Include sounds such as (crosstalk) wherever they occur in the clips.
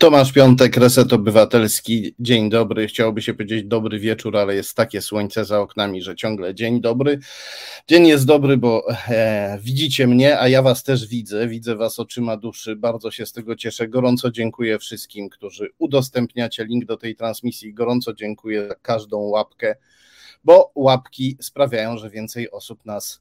Tomasz Piątek, Reset Obywatelski. Dzień dobry. Chciałoby się powiedzieć dobry wieczór, ale jest takie słońce za oknami, że ciągle dzień dobry. Dzień jest dobry, bo e, widzicie mnie, a ja was też widzę. Widzę was oczyma duszy. Bardzo się z tego cieszę. Gorąco dziękuję wszystkim, którzy udostępniacie link do tej transmisji. Gorąco dziękuję za każdą łapkę, bo łapki sprawiają, że więcej osób nas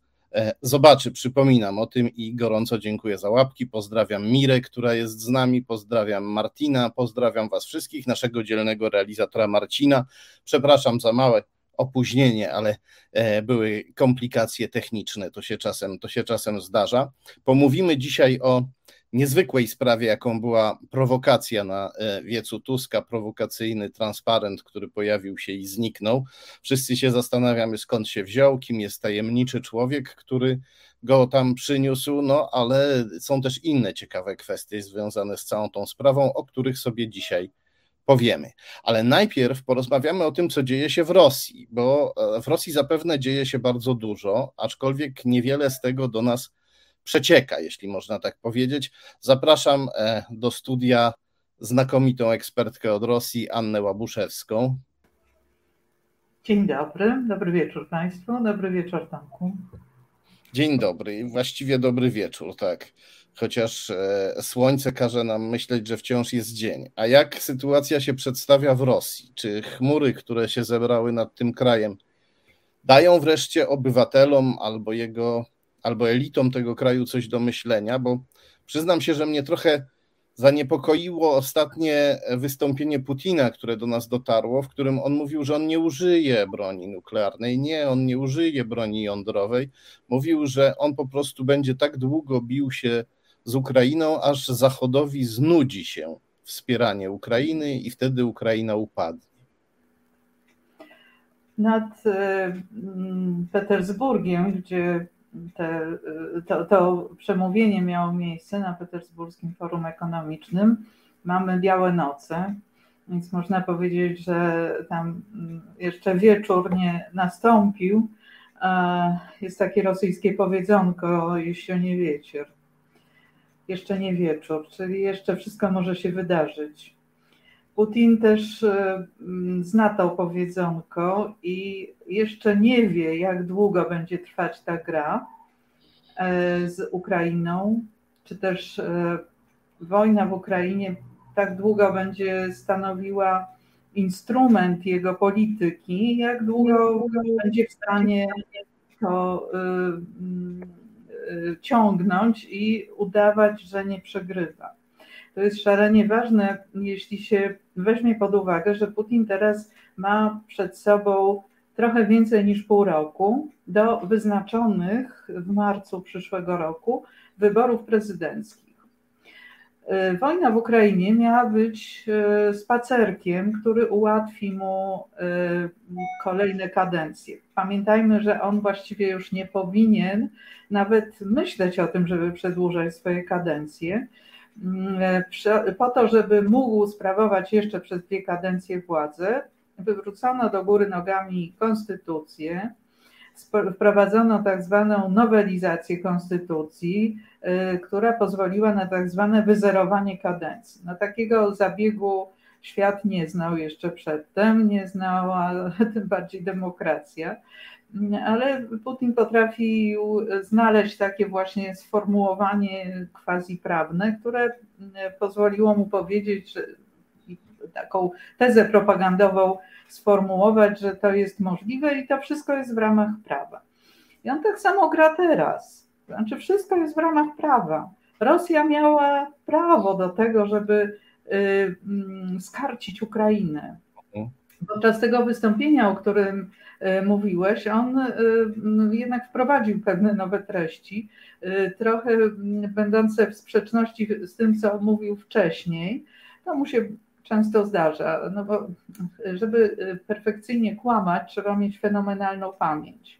zobaczy. Przypominam o tym i gorąco dziękuję za łapki. Pozdrawiam Mirę, która jest z nami, pozdrawiam Martina, pozdrawiam Was wszystkich, naszego dzielnego realizatora Marcina. Przepraszam za małe opóźnienie, ale e, były komplikacje techniczne, to się czasem, to się czasem zdarza. Pomówimy dzisiaj o niezwykłej sprawie, jaką była prowokacja na e, wiecu Tuska, prowokacyjny transparent, który pojawił się i zniknął. Wszyscy się zastanawiamy, skąd się wziął, kim jest tajemniczy człowiek, który go tam przyniósł, no ale są też inne ciekawe kwestie związane z całą tą sprawą, o których sobie dzisiaj powiemy. Ale najpierw porozmawiamy o tym, co dzieje się w Rosji, bo e, w Rosji zapewne dzieje się bardzo dużo, aczkolwiek niewiele z tego do nas przecieka, jeśli można tak powiedzieć. Zapraszam e, do studia znakomitą ekspertkę od Rosji, Annę Łabuszewską. Dzień dobry, dobry wieczór Państwu, dobry wieczór Tomku. Dzień dobry właściwie dobry wieczór, tak. Chociaż e, słońce każe nam myśleć, że wciąż jest dzień. A jak sytuacja się przedstawia w Rosji? Czy chmury, które się zebrały nad tym krajem, dają wreszcie obywatelom albo jego albo elitom tego kraju coś do myślenia, bo przyznam się, że mnie trochę zaniepokoiło ostatnie wystąpienie Putina, które do nas dotarło, w którym on mówił, że on nie użyje broni nuklearnej. Nie, on nie użyje broni jądrowej. Mówił, że on po prostu będzie tak długo bił się z Ukrainą, aż Zachodowi znudzi się wspieranie Ukrainy i wtedy Ukraina upadnie. Nad e, Petersburgiem, gdzie te, to, to przemówienie miało miejsce na Petersburskim Forum Ekonomicznym. Mamy białe noce, więc można powiedzieć, że tam jeszcze wieczór nie nastąpił. Jest takie rosyjskie powiedzonko, jeszcze nie wieczór. Jeszcze nie wieczór, czyli jeszcze wszystko może się wydarzyć. Putin też e, zna to powiedzonko i jeszcze nie wie, jak długo będzie trwać ta gra e, z Ukrainą, czy też e, wojna w Ukrainie tak długo będzie stanowiła instrument jego polityki, jak długo będzie w stanie to ciągnąć i udawać, że nie przegrywa. To jest szalenie ważne, jeśli się weźmie pod uwagę, że Putin teraz ma przed sobą trochę więcej niż pół roku do wyznaczonych w marcu przyszłego roku wyborów prezydenckich. E, wojna w Ukrainie miała być e, spacerkiem, który ułatwi mu e, kolejne kadencje. Pamiętajmy, że on właściwie już nie powinien nawet myśleć o tym, żeby przedłużać swoje kadencje po to, żeby mógł sprawować jeszcze przez dwie kadencje władzę, wywrócono do góry nogami konstytucję, wprowadzono tak zwaną nowelizację konstytucji, y, która pozwoliła na tak zwane wyzerowanie kadencji. No takiego zabiegu świat nie znał jeszcze przedtem, nie znała (laughs) tym bardziej demokracja ale Putin potrafił znaleźć takie właśnie sformułowanie quasi prawne, które pozwoliło mu powiedzieć, że taką tezę propagandową sformułować, że to jest możliwe i to wszystko jest w ramach prawa. I on tak samo gra teraz. Znaczy, wszystko jest w ramach prawa. Rosja miała prawo do tego, żeby mm, skarcić Ukrainę. Podczas tego wystąpienia, o którym E, mówiłeś, on e, jednak wprowadził pewne nowe treści, e, trochę będące w sprzeczności z tym, co mówił wcześniej. To mu się często zdarza, no bo żeby perfekcyjnie kłamać, trzeba mieć fenomenalną pamięć.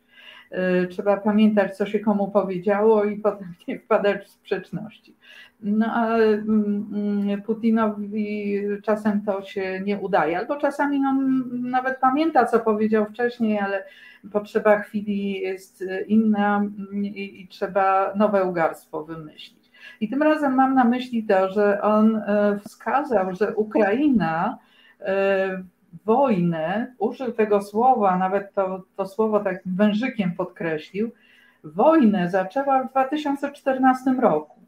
Trzeba pamiętać, co się komu powiedziało i potem (laughs) nie wpadać w sprzeczności. No ale mm, mm, Putinowi czasem to się nie udaje, albo czasami on nawet pamięta, co powiedział wcześniej, ale potrzeba chwili jest inna i, i trzeba nowe ugarstwo wymyślić. I tym razem mam na myśli to, że on e, wskazał, że Ukraina e, wojnę, użył tego słowa, nawet to, to słowo takim wężykiem podkreślił, wojnę zaczęła w 2014 roku.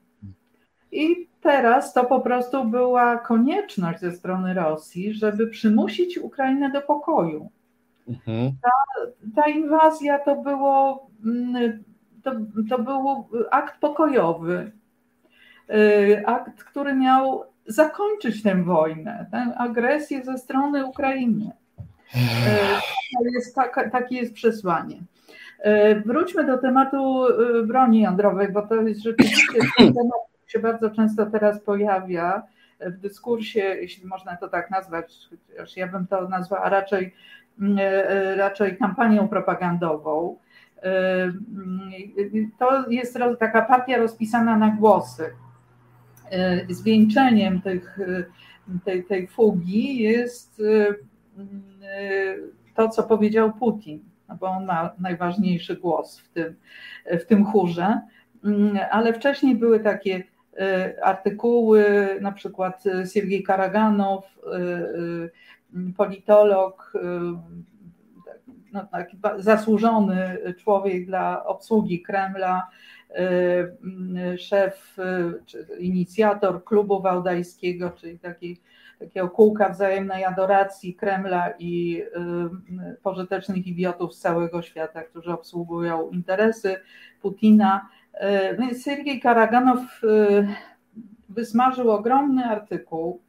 I teraz to po prostu była konieczność ze strony Rosji, żeby przymusić Ukrainę do pokoju. Mhm. Ta, ta inwazja to było mm, to, to był akt pokojowy. Y, akt, który miał zakończyć tę wojnę, tę agresję ze strony Ukrainy. Y, to jest takie jest przesłanie. Y, wróćmy do tematu broni jądrowej, bo to jest rzeczywiście (clears throat) temat, się bardzo często teraz pojawia w dyskursie, jeśli można to tak nazwać, chociaż ja bym to nazwała raczej, raczej kampanią propagandową. To jest taka partia rozpisana na głosy. Zwieńczeniem tych, tej, tej fugi jest to, co powiedział Putin, no bo on ma najważniejszy głos w tym, w tym chórze, ale wcześniej były takie artykuły, na przykład Siergiej Karaganow, politolog, no, taki zasłużony człowiek dla obsługi Kremla, y, szef y, czy inicjator klubu wałdajskiego, czyli takiej, takiego kółka wzajemnej adoracji Kremla i y, pożytecznych idiotów z całego świata, którzy obsługują interesy Putina. Więc Sergiej Karaganow wysmażył ogromny artykuł,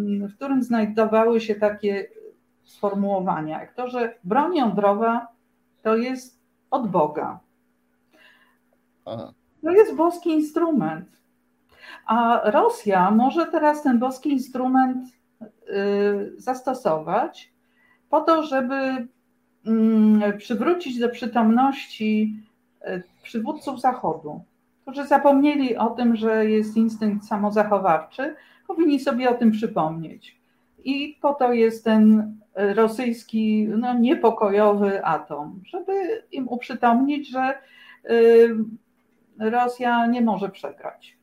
w którym znajdowały się takie sformułowania, jak to, że broń jądrowa to jest od Boga. To jest boski instrument. A Rosja może teraz ten boski instrument y, zastosować po to, żeby mm, przywrócić do przytomności y, przywódców Zachodu, którzy zapomnieli o tym, że jest instynkt samozachowawczy, powinni sobie o tym przypomnieć. I po to jest ten rosyjski no, niepokojowy atom, żeby im uprzytomnić, że y, Rosja nie może przegrać,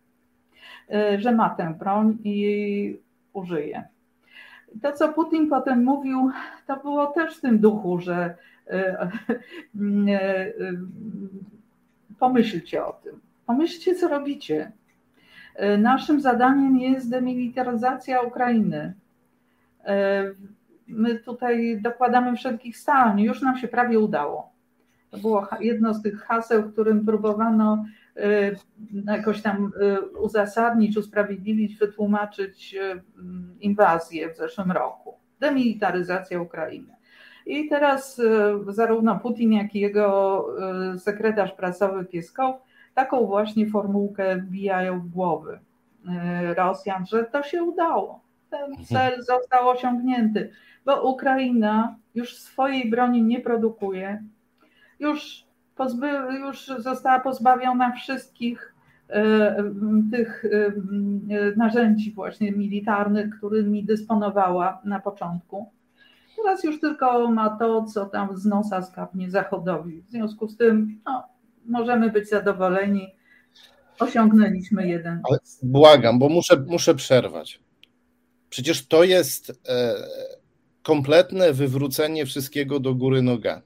y, że ma tę broń i użyje. To, co Putin potem mówił, to było też w tym duchu, że y, pomyślcie o tym. Pomyślcie, co robicie. Naszym zadaniem jest demilitaryzacja Ukrainy my tutaj dokładamy wszelkich starań. Już nam się prawie udało. To było jedno z tych haseł, którym próbowano y, jakoś tam uzasadnić, usprawiedliwić, wytłumaczyć inwazję w zeszłym roku. Demilitaryzacja Ukrainy. I teraz zarówno Putin, jak i jego sekretarz prasowy Pieskow taką właśnie formułkę wbijają w głowy Rosjan, że to się udało. Ten cel został osiągnięty bo Ukraina już swojej broni nie produkuje, już, pozby, już została pozbawiona wszystkich tych narzędzi właśnie militarnych, którymi dysponowała na początku. Teraz już tylko ma to, co tam z nosa skapnie Zachodowi. W związku z tym no, możemy być zadowoleni. Osiągnęliśmy jeden. Ale błagam, bo muszę, muszę przerwać. Przecież to jest e, kompletne wywrócenie wszystkiego do góry nogami.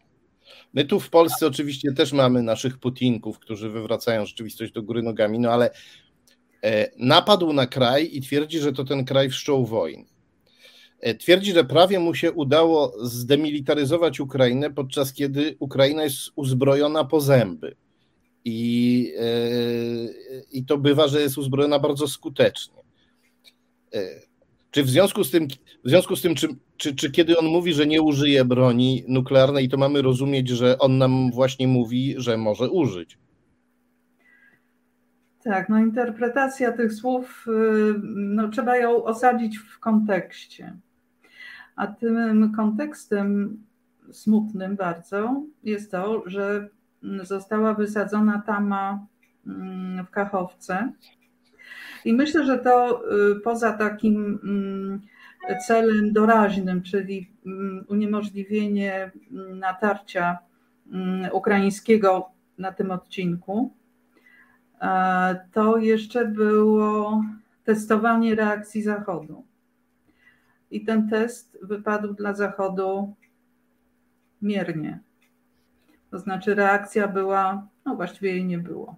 My tu w Polsce oczywiście też mamy naszych putinków, którzy wywracają rzeczywistość do góry nogami, no ale e, napadł na kraj i twierdzi, że to ten kraj wszczął wojnę. E, twierdzi, że prawie mu się udało zdemilitaryzować Ukrainę, podczas kiedy Ukraina jest uzbrojona po zęby. I, e, i to bywa, że jest uzbrojona bardzo skutecznie. Czy w związku z tym, w związku z tym czy, czy, czy kiedy on mówi, że nie użyje broni nuklearnej, to mamy rozumieć, że on nam właśnie mówi, że może użyć? Tak, no interpretacja tych słów, y, no, trzeba ją osadzić w kontekście. A tym kontekstem smutnym bardzo jest to, że została wysadzona tama mm, w Kachowce, i myślę, że to y, poza takim mm, celem doraźnym, czyli mm, uniemożliwienie natarcia ukraińskiego na tym odcinku, to jeszcze było testowanie reakcji Zachodu. I ten test wypadł dla Zachodu miernie. To znaczy reakcja była, no właściwie jej nie było.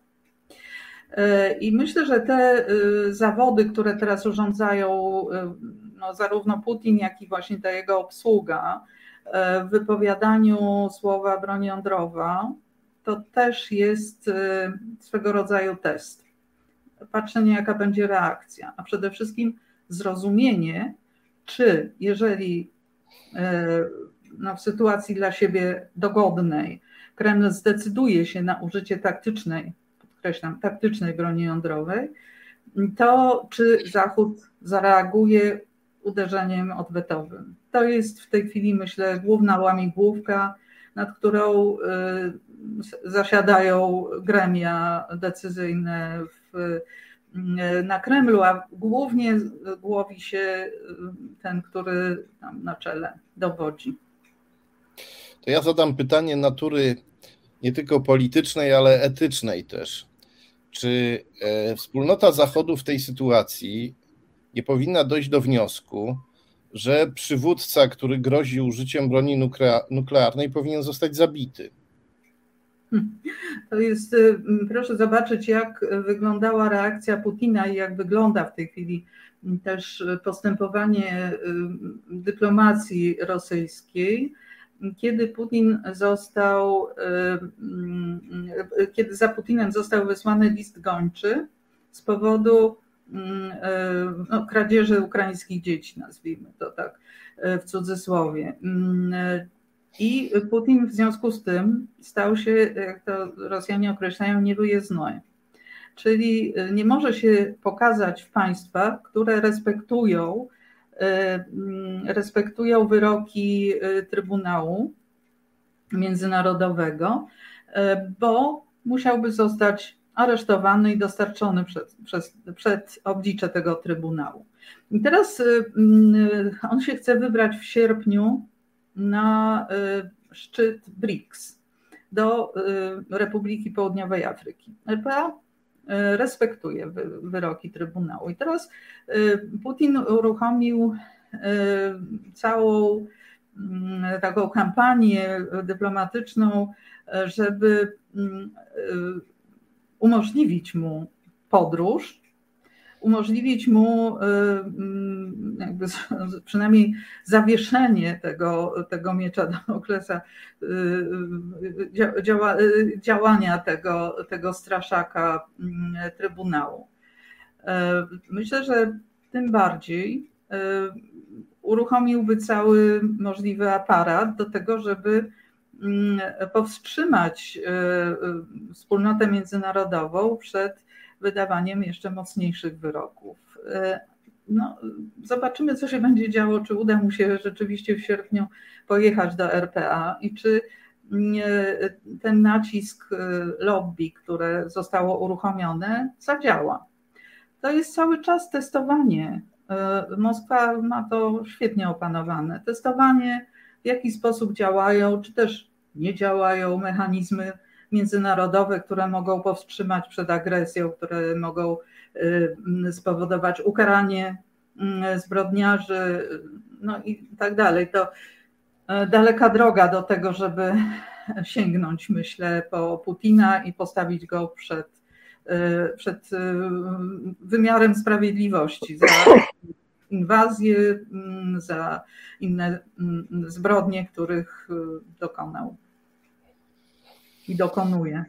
E, I myślę, że te e, zawody, które teraz urządzają e, no, zarówno Putin, jak i właśnie ta jego obsługa w wypowiadaniu słowa broń jądrowa, to też jest swego rodzaju test. Patrzenie, jaka będzie reakcja, a przede wszystkim zrozumienie, czy jeżeli no, w sytuacji dla siebie dogodnej Kreml zdecyduje się na użycie taktycznej, podkreślam, taktycznej broni jądrowej, to czy Zachód zareaguje uderzeniem odwetowym. To jest w tej chwili, myślę, główna łamigłówka, nad którą y, zasiadają gremia decyzyjne w, na Kremlu, a głównie głowi się y, ten, który tam na czele dowodzi. To ja zadam pytanie natury nie tylko politycznej, ale etycznej też. Czy e, wspólnota Zachodu w tej sytuacji nie powinna dojść do wniosku, że przywódca, który grozi użyciem broni nuklearnej, powinien zostać zabity? (laughs) To jest, y, proszę zobaczyć, jak wyglądała reakcja Putina i jak wygląda w tej chwili też postępowanie y, dyplomacji rosyjskiej kiedy Putin został, kiedy za Putinem został wysłany list gończy z powodu no, kradzieży ukraińskich dzieci, nazwijmy to tak w cudzysłowie. I Putin w związku z tym stał się, jak to Rosjanie określają, niewyjezdny. Czyli nie może się pokazać w państwach, które respektują E, mm, respektują wyroki e, Trybunału Międzynarodowego, e, bo musiałby zostać aresztowany i dostarczony przed, przed, przed oblicze tego Trybunału. I teraz mm, on się chce wybrać w sierpniu na szczyt BRICS do Republiki Południowej Afryki. RPA E, respektuje wyroki Trybunału. I teraz Putin uruchomił całą mm, taką kampanię dyplomatyczną, żeby mm, umożliwić mu podróż umożliwić mu y, mm, jakby przynajmniej zawieszenie tego, tego miecza Damoklesa, y, y, działa, działania tego, tego straszaka mm, Trybunału. Myślę, że tym bardziej uruchomiłby cały możliwy aparat do tego, żeby mm, powstrzymać wspólnotę międzynarodową przed wydawaniem jeszcze mocniejszych wyroków. E, no, zobaczymy, co się będzie działo, czy uda mu się rzeczywiście w sierpniu pojechać do RPA i czy ten nacisk e, lobby, które zostało uruchomione, zadziała. To jest cały czas testowanie. E, Moskwa ma to świetnie opanowane. Testowanie, w jaki sposób działają, czy też nie działają mechanizmy międzynarodowe, które mogą powstrzymać przed agresją, które mogą spowodować ukaranie y, zbrodniarzy, no i tak dalej. To y, daleka droga do tego, żeby (laughs) sięgnąć, myślę, po Putina i postawić go przed, przed wymiarem sprawiedliwości za (coughs) inwazję, za inne zbrodnie, których dokonał i dokonuje.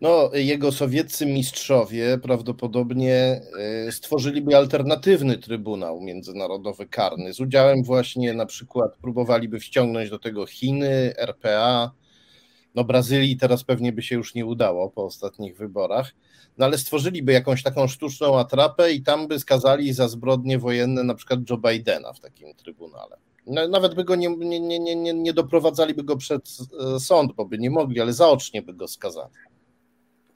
No, jego sowieccy mistrzowie prawdopodobnie e, stworzyliby alternatywny Trybunał Międzynarodowy Karny z udziałem właśnie na przykład próbowaliby wciągnąć do tego Chiny, RPA, no Brazylii teraz pewnie by się już nie udało po ostatnich wyborach, no ale stworzyliby jakąś taką sztuczną atrapę i tam by skazali za zbrodnie wojenne na przykład Joe Bidena w takim trybunale. Nawet by go nie, nie, nie, nie, nie doprowadzaliby go przed e, sąd, bo by nie mogli, ale zaocznie by go skazali.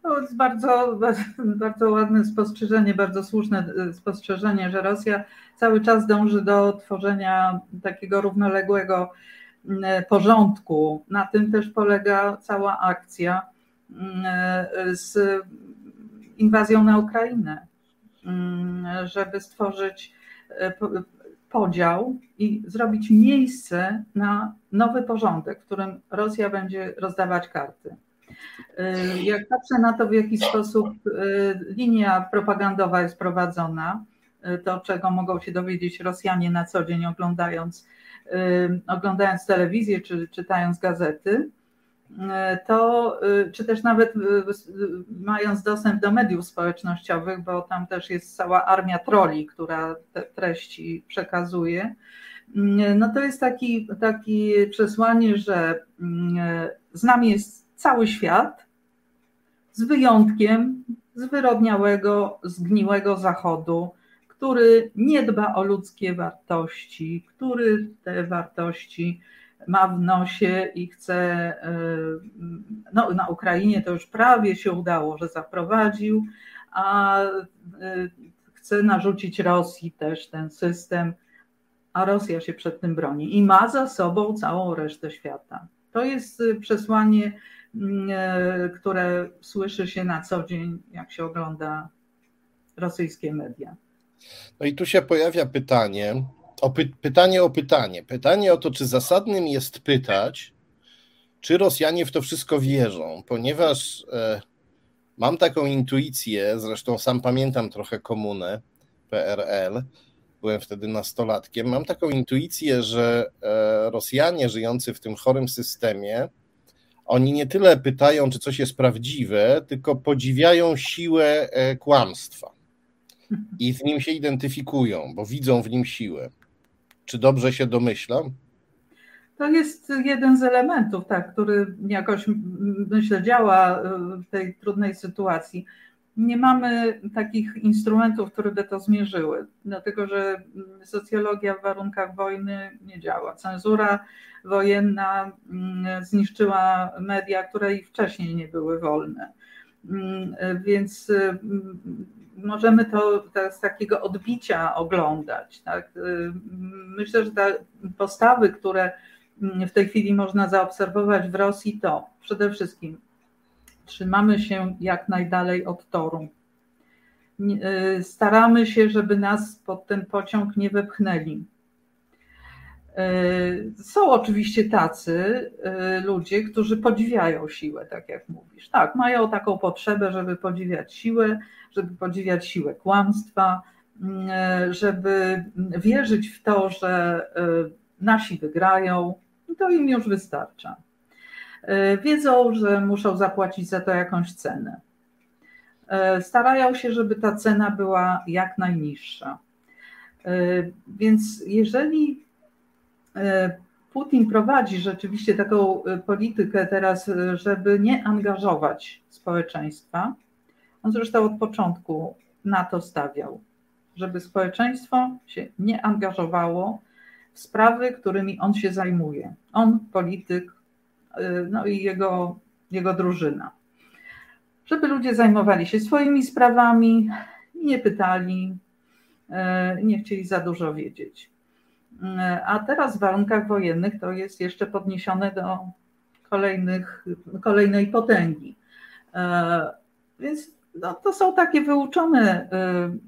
To jest bardzo, (laughs) bardzo ładne spostrzeżenie, bardzo słuszne e, spostrzeżenie, że Rosja cały czas dąży do tworzenia takiego równoległego e, porządku. Na tym też polega cała akcja z inwazją na Ukrainę, żeby stworzyć podział i zrobić miejsce na nowy porządek, w którym Rosja będzie rozdawać karty. Y, jak patrzę na to, w jaki sposób y, linia propagandowa jest prowadzona, y, to czego mogą się dowiedzieć Rosjanie na co dzień oglądając, oglądając telewizję czy czytając gazety, to czy też nawet mając dostęp do mediów społecznościowych, bo tam też jest cała armia troli, która te treści przekazuje, no to jest taki, takie przesłanie, że z nami jest cały świat, z wyjątkiem zwyrodniałego, zgniłego Zachodu, który nie dba o ludzkie wartości, który te wartości ma w nosie i chce, e, no na Ukrainie to już prawie się udało, że zaprowadził, a e, chce narzucić Rosji też ten system, a Rosja się przed tym broni i ma za sobą całą resztę świata. To jest przesłanie e, które słyszy się na co dzień, jak się ogląda rosyjskie media. No i tu się pojawia pytanie, o py, pytanie o pytanie. Pytanie o to, czy zasadnym jest pytać, czy Rosjanie w to wszystko wierzą, ponieważ e, mam taką intuicję, zresztą sam pamiętam trochę komunę PRL, byłem wtedy nastolatkiem, mam taką intuicję, że e, Rosjanie żyjący w tym chorym systemie oni nie tyle pytają, czy coś jest prawdziwe, tylko podziwiają siłę e, kłamstwa i z nim się identyfikują, bo widzą w nim siłę. Czy dobrze się domyślam? To jest jeden z elementów, tak, który jakoś myślę działa e, w tej trudnej sytuacji nie mamy takich instrumentów, które by to zmierzyły, dlatego że socjologia w warunkach wojny nie działa. Cenzura wojenna mm, zniszczyła media, które i wcześniej nie były wolne. Mm, więc mm, możemy to z takiego odbicia oglądać. Tak? Myślę, że te postawy, które w tej chwili można zaobserwować w Rosji, to przede wszystkim trzymamy się jak najdalej od toru. Y, staramy się, żeby nas pod ten pociąg nie wepchnęli. Y, są oczywiście tacy y, ludzie, którzy podziwiają siłę, tak jak mówisz. Tak, mają taką potrzebę, żeby podziwiać siłę, żeby podziwiać siłę kłamstwa, żeby wierzyć w to, że nasi wygrają. To im już wystarcza. E, wiedzą, że muszą zapłacić za to jakąś cenę. E, starają się, żeby ta cena była jak najniższa. E, więc jeżeli Putin prowadzi rzeczywiście taką politykę teraz, żeby nie angażować społeczeństwa, on zresztą od początku na to stawiał, żeby społeczeństwo się nie angażowało w sprawy, którymi on się zajmuje. On, polityk, no i jego, jego drużyna. Żeby ludzie zajmowali się swoimi sprawami, nie pytali, y, nie chcieli za dużo wiedzieć. Y, a teraz w warunkach wojennych to jest jeszcze podniesione do kolejnych, kolejnej potęgi. Więc no, to są takie wyuczone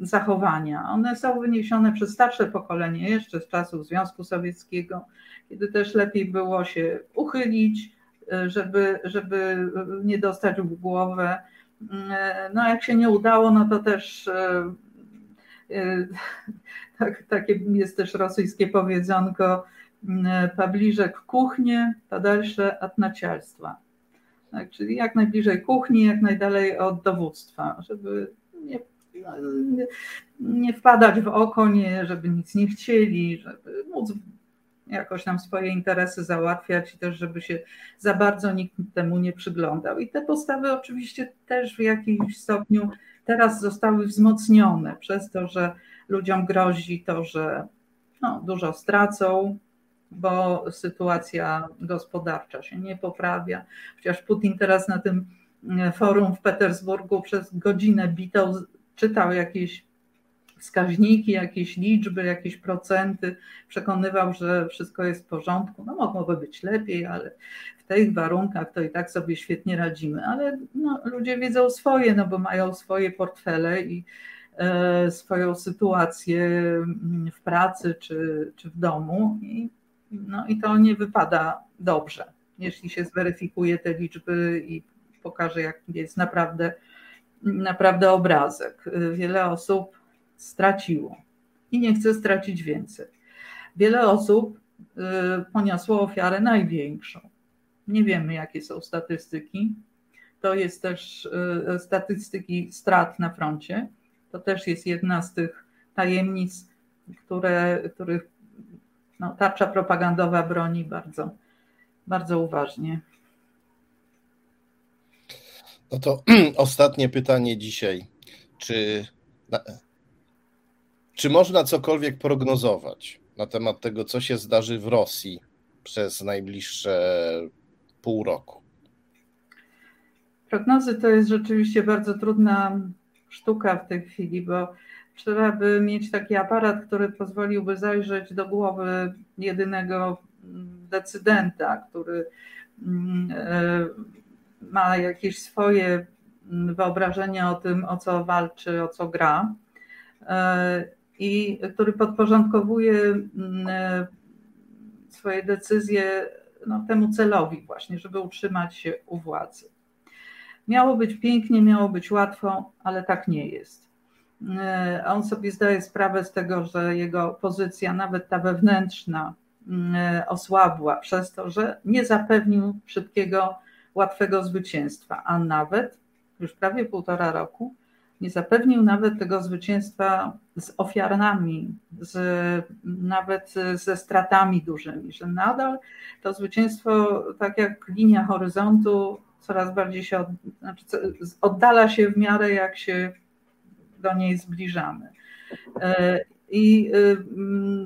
y, zachowania. One są wyniesione przez starsze pokolenie, jeszcze z czasów Związku Sowieckiego, kiedy też lepiej było się uchylić, y, żeby, żeby y, nie dostać w głowę. Y, no, jak się nie udało, no to też y, y, (laughs) tak, takie jest też rosyjskie powiedzonko: Pabliżek w kuchnie, podalsze dalsze naciarstwa. Tak, czyli jak najbliżej kuchni, jak najdalej od dowództwa, żeby nie, nie, nie wpadać w oko, nie, żeby nic nie chcieli, żeby móc jakoś tam swoje interesy załatwiać i też, żeby się za bardzo nikt temu nie przyglądał. I te postawy oczywiście też w jakimś stopniu teraz zostały wzmocnione przez to, że ludziom grozi to, że no, dużo stracą, bo sytuacja gospodarcza się nie poprawia. Chociaż Putin teraz na tym e, forum w Petersburgu przez godzinę bitał, czytał jakieś wskaźniki, jakieś liczby, jakieś procenty, przekonywał, że wszystko jest w porządku. No mogłoby być lepiej, ale w tych warunkach to i tak sobie świetnie radzimy. Ale no, ludzie wiedzą swoje, no bo mają swoje portfele i e, swoją sytuację mm, w pracy czy, czy w domu i, no, i to nie wypada dobrze, jeśli się zweryfikuje te liczby i pokaże, jaki jest naprawdę, naprawdę obrazek. Wiele osób straciło i nie chce stracić więcej. Wiele osób y, poniosło ofiarę największą. Nie wiemy, jakie są statystyki. To jest też y, statystyki strat na froncie. To też jest jedna z tych tajemnic, które, których no, tarcza propagandowa broni bardzo, bardzo uważnie. No to (clears throat) ostatnie pytanie dzisiaj. Czy, czy można cokolwiek prognozować na temat tego, co się zdarzy w Rosji przez najbliższe pół roku? Prognozy to jest rzeczywiście bardzo trudna sztuka w tej chwili, bo trzeba by mieć taki aparat, który pozwoliłby zajrzeć do głowy jedynego decydenta, który mm, e, ma jakieś swoje mm, wyobrażenia o tym, o co walczy, o co gra e, i który podporządkowuje mm, e, swoje decyzje no, temu celowi właśnie, żeby utrzymać się u władzy. Miało być pięknie, miało być łatwo, ale tak nie jest. E, on sobie zdaje sprawę z tego, że jego pozycja, nawet ta wewnętrzna, mm, osłabła przez to, że nie zapewnił szybkiego łatwego zwycięstwa, a nawet już prawie półtora roku nie zapewnił nawet tego zwycięstwa z ofiarami, z, nawet ze stratami dużymi, że nadal to zwycięstwo, tak jak linia horyzontu, coraz bardziej się od, znaczy oddala się w miarę, jak się do niej zbliżamy. E, I y,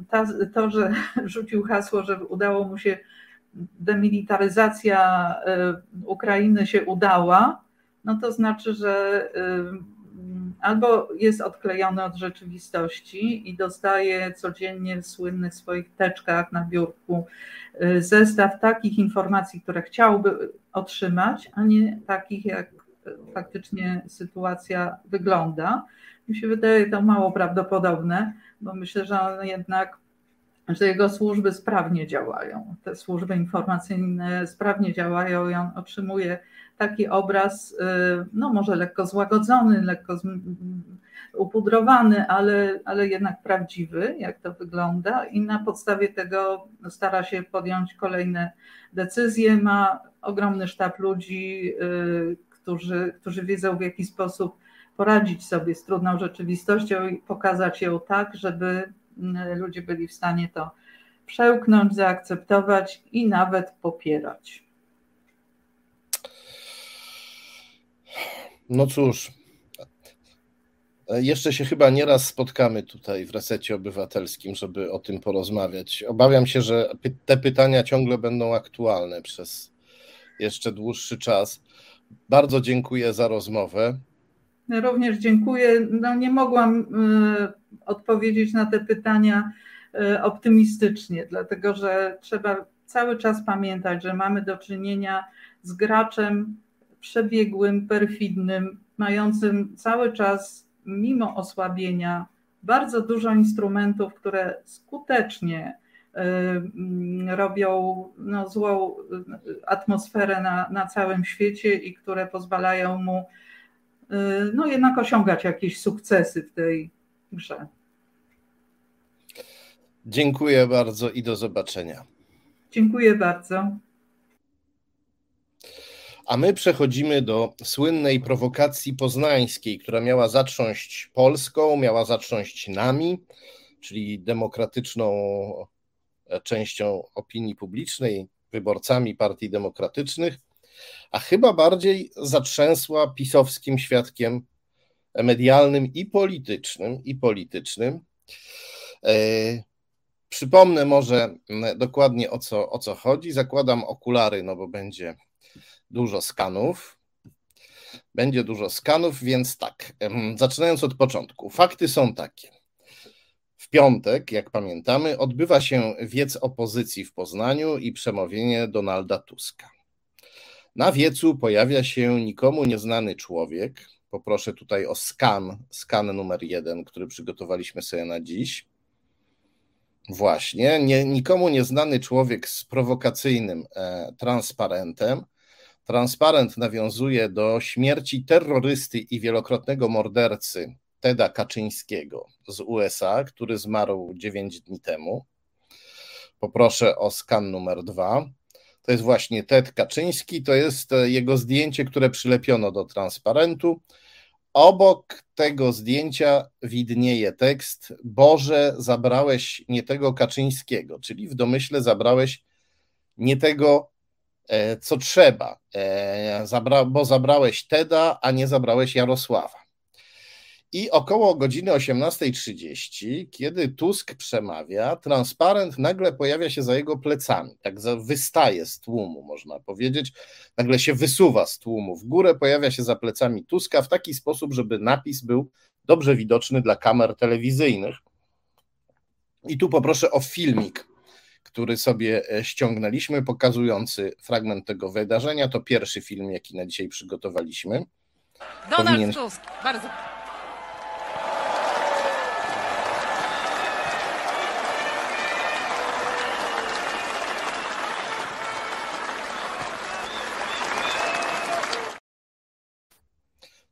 ta, to, że (laughs) rzucił hasło, że udało mu się demilitaryzacja y, Ukrainy się udała, no to znaczy, że y, albo jest odklejony od rzeczywistości i dostaje codziennie w słynnych swoich teczkach na biurku zestaw takich informacji, które chciałby otrzymać, a nie takich, jak faktycznie sytuacja wygląda. Mi się wydaje to mało prawdopodobne, bo myślę, że on jednak że jego służby sprawnie działają. Te służby informacyjne sprawnie działają i on otrzymuje taki obraz, y, no może lekko złagodzony, lekko upudrowany, ale, ale jednak prawdziwy, jak to wygląda, i na podstawie tego stara się podjąć kolejne decyzje. Ma ogromny sztab ludzi, y, którzy, którzy wiedzą, w jaki sposób poradzić sobie z trudną rzeczywistością i pokazać ją tak, żeby Y, ludzie byli w stanie to przełknąć, zaakceptować i nawet popierać. No cóż, jeszcze się chyba nieraz spotkamy tutaj w resecie obywatelskim, żeby o tym porozmawiać. Obawiam się, że te pytania ciągle będą aktualne przez jeszcze dłuższy czas. Bardzo dziękuję za rozmowę. Również dziękuję. No nie mogłam y, odpowiedzieć na te pytania y, optymistycznie, dlatego że trzeba cały czas pamiętać, że mamy do czynienia z graczem przebiegłym, perfidnym, mającym cały czas, mimo osłabienia, bardzo dużo instrumentów, które skutecznie robią no, złą atmosferę na, na całym świecie i które pozwalają mu Y, no jednak osiągać jakieś sukcesy w tej grze. Dziękuję bardzo i do zobaczenia. Dziękuję bardzo. A my przechodzimy do słynnej prowokacji poznańskiej, która miała zatrząść Polską, miała zatrząść nami, czyli demokratyczną częścią opinii publicznej, wyborcami partii demokratycznych a chyba bardziej zatrzęsła pisowskim świadkiem medialnym i politycznym, i politycznym. E, przypomnę może dokładnie o co, o co chodzi. Zakładam okulary, no bo będzie dużo skanów. Będzie dużo skanów, więc tak, zaczynając od początku. Fakty są takie. Piątek, jak pamiętamy, odbywa się wiec opozycji w Poznaniu i przemówienie Donalda Tuska. Na wiecu pojawia się nikomu nieznany człowiek. Poproszę tutaj o skan, skan numer jeden, który przygotowaliśmy sobie na dziś. Właśnie, nie, nikomu nieznany człowiek z prowokacyjnym e, transparentem. Transparent nawiązuje do śmierci terrorysty i wielokrotnego mordercy Teda Kaczyńskiego z USA, który zmarł 9 dni temu. Poproszę o skan numer dwa. To jest właśnie Ted Kaczyński, to jest e, jego zdjęcie, które przylepiono do transparentu. Obok tego zdjęcia widnieje tekst: Boże, zabrałeś nie tego Kaczyńskiego, czyli w domyśle zabrałeś nie tego, e, co trzeba, e, bo zabrałeś Teda, a nie zabrałeś Jarosława. I około godziny 18.30, kiedy Tusk przemawia, transparent nagle pojawia się za jego plecami, tak wystaje z tłumu, można powiedzieć, nagle się wysuwa z tłumu w górę, pojawia się za plecami Tuska w taki sposób, żeby napis był dobrze widoczny dla kamer telewizyjnych. I tu poproszę o filmik, który sobie e, ściągnęliśmy, pokazujący fragment tego wydarzenia. To pierwszy film, jaki na dzisiaj przygotowaliśmy. Donald Powinien... Tusk, bardzo.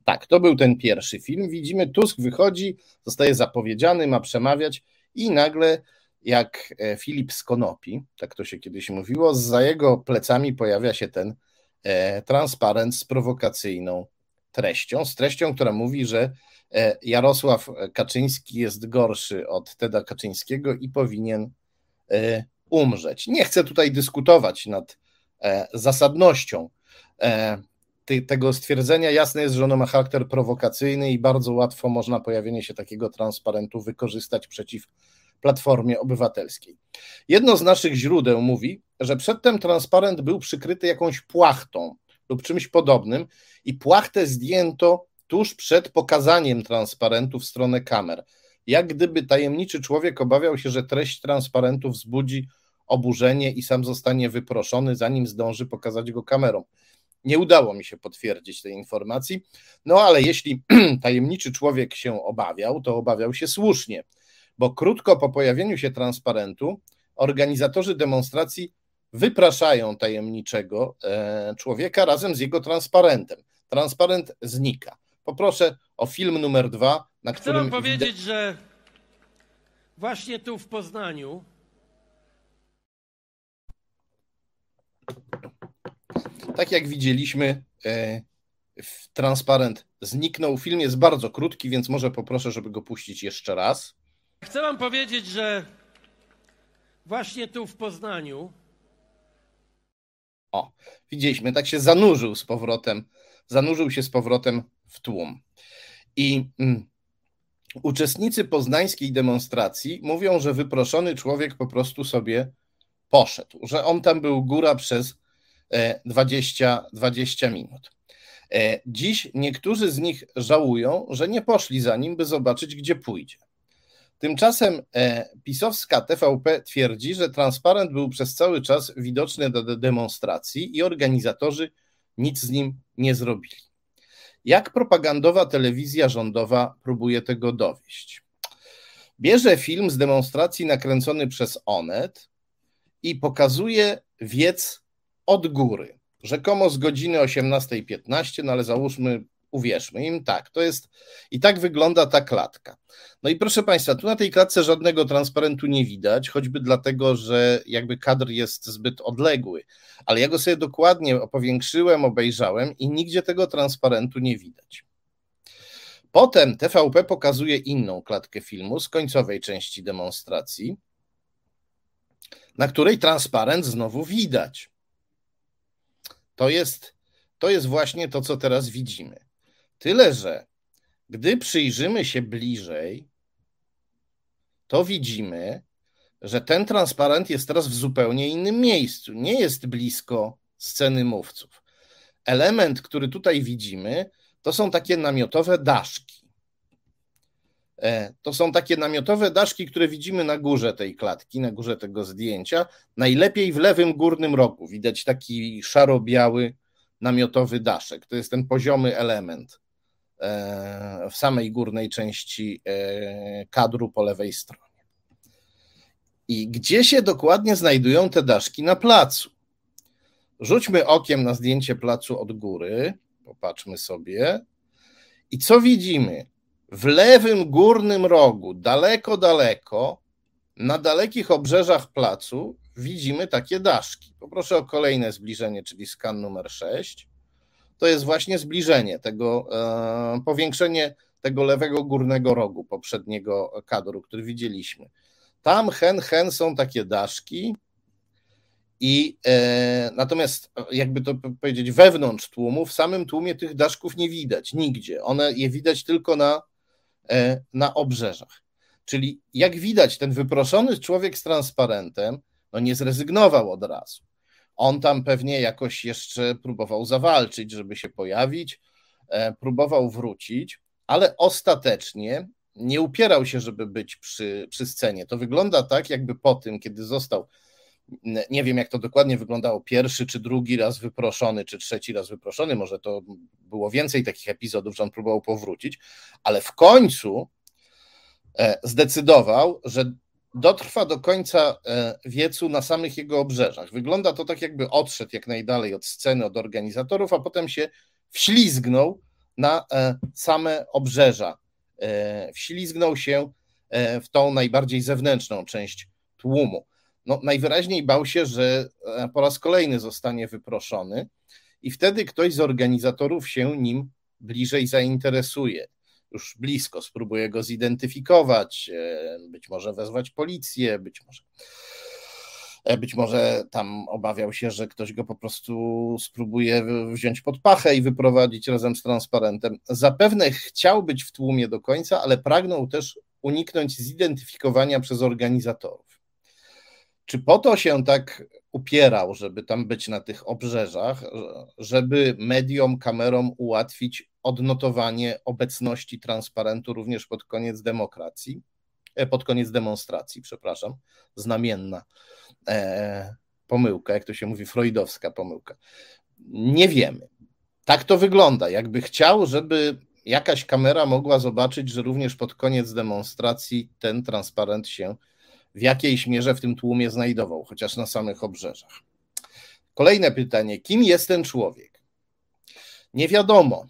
Tak, to był ten pierwszy film. Widzimy, Tusk wychodzi, zostaje zapowiedziany, ma przemawiać i nagle, jak e, Filip z Konopi, tak to się kiedyś mówiło, za jego plecami pojawia się ten e, transparent z prowokacyjną treścią, z treścią, która mówi, że e, Jarosław Kaczyński jest gorszy od Teda Kaczyńskiego i powinien umrzeć. Nie chcę tutaj dyskutować nad zasadnością tego stwierdzenia jasne jest, że ono ma charakter prowokacyjny i bardzo łatwo można pojawienie się takiego transparentu wykorzystać przeciw Platformie Obywatelskiej. Jedno z naszych źródeł mówi, że przedtem transparent był przykryty jakąś płachtą lub czymś podobnym i płachtę zdjęto tuż przed pokazaniem transparentu w stronę kamer. Jak gdyby tajemniczy człowiek obawiał się, że treść transparentu wzbudzi oburzenie i sam zostanie wyproszony, zanim zdąży pokazać go kamerom. Nie udało mi się potwierdzić tej informacji, no ale jeśli (clears throat) tajemniczy człowiek się obawiał, to obawiał się słusznie, bo krótko po pojawieniu się transparentu organizatorzy demonstracji wypraszają tajemniczego e, człowieka razem z jego transparentem. Transparent znika. Poproszę o film numer dwa, na Chcę którym. Chcę powiedzieć, że właśnie tu w Poznaniu Tak jak widzieliśmy, e, transparent zniknął. Film jest bardzo krótki, więc może poproszę, żeby go puścić jeszcze raz. Chcę Wam powiedzieć, że właśnie tu w Poznaniu. O, widzieliśmy, tak się zanurzył z powrotem, zanurzył się z powrotem w tłum. I mm, uczestnicy poznańskiej demonstracji mówią, że wyproszony człowiek po prostu sobie poszedł, że on tam był góra przez 20, 20 minut. E, dziś niektórzy z nich żałują, że nie poszli za nim, by zobaczyć, gdzie pójdzie. Tymczasem e, pisowska TVP twierdzi, że transparent był przez cały czas widoczny do demonstracji i organizatorzy nic z nim nie zrobili. Jak propagandowa telewizja rządowa próbuje tego dowieść? Bierze film z demonstracji nakręcony przez Onet i pokazuje wiec od góry, rzekomo z godziny 18.15, no ale załóżmy, uwierzmy im, tak, to jest i tak wygląda ta klatka. No i proszę Państwa, tu na tej klatce żadnego transparentu nie widać, choćby dlatego, że jakby kadr jest zbyt odległy, ale ja go sobie dokładnie powiększyłem, obejrzałem i nigdzie tego transparentu nie widać. Potem TVP pokazuje inną klatkę filmu z końcowej części demonstracji, na której transparent znowu widać. To jest, to jest właśnie to, co teraz widzimy. Tyle, że gdy przyjrzymy się bliżej, to widzimy, że ten transparent jest teraz w zupełnie innym miejscu. Nie jest blisko sceny mówców. Element, który tutaj widzimy, to są takie namiotowe daszki. E, to są takie namiotowe daszki, które widzimy na górze tej klatki, na górze tego zdjęcia. Najlepiej w lewym górnym rogu widać taki szaro-biały namiotowy daszek. To jest ten poziomy element e, w samej górnej części e, kadru po lewej stronie. I gdzie się dokładnie znajdują te daszki na placu? Rzućmy okiem na zdjęcie placu od góry. Popatrzmy sobie. I co widzimy? W lewym górnym rogu, daleko, daleko, na dalekich obrzeżach placu widzimy takie daszki. Poproszę o kolejne zbliżenie, czyli skan numer 6. To jest właśnie zbliżenie tego, e, powiększenie tego lewego górnego rogu poprzedniego kadru, który widzieliśmy. Tam hen, hen są takie daszki, i e, natomiast, jakby to powiedzieć, wewnątrz tłumu, w samym tłumie tych daszków nie widać nigdzie. One je widać tylko na na obrzeżach. Czyli jak widać, ten wyproszony człowiek z transparentem no nie zrezygnował od razu. On tam pewnie jakoś jeszcze próbował zawalczyć, żeby się pojawić, e, próbował wrócić, ale ostatecznie nie upierał się, żeby być przy, przy scenie. To wygląda tak, jakby po tym, kiedy został nie wiem, jak to dokładnie wyglądało, pierwszy czy drugi raz wyproszony, czy trzeci raz wyproszony, może to było więcej takich epizodów, że on próbował powrócić, ale w końcu e, zdecydował, że dotrwa do końca e, wiecu na samych jego obrzeżach. Wygląda to tak, jakby odszedł jak najdalej od sceny, od organizatorów, a potem się wślizgnął na e, same obrzeża. Wślizgnął się w tą najbardziej zewnętrzną część tłumu no, najwyraźniej bał się, że e, po raz kolejny zostanie wyproszony i wtedy ktoś z organizatorów się nim bliżej zainteresuje. Już blisko spróbuje go zidentyfikować, e, być może wezwać policję, być może. E, być może tam obawiał się, że ktoś go po prostu spróbuje wziąć pod pachę i wyprowadzić razem z transparentem. Zapewne chciał być w tłumie do końca, ale pragnął też uniknąć zidentyfikowania przez organizatorów. Czy po to się tak upierał, żeby tam być na tych obrzeżach, żeby mediom, kamerom ułatwić odnotowanie obecności transparentu również pod koniec demokracji, e, pod koniec demonstracji, przepraszam, znamienna e, pomyłka, jak to się mówi, freudowska pomyłka. Nie wiemy. Tak to wygląda. Jakby chciał, żeby jakaś kamera mogła zobaczyć, że również pod koniec demonstracji ten transparent się w jakiejś mierze w tym tłumie znajdował, chociaż na samych obrzeżach. Kolejne pytanie: kim jest ten człowiek? Nie wiadomo.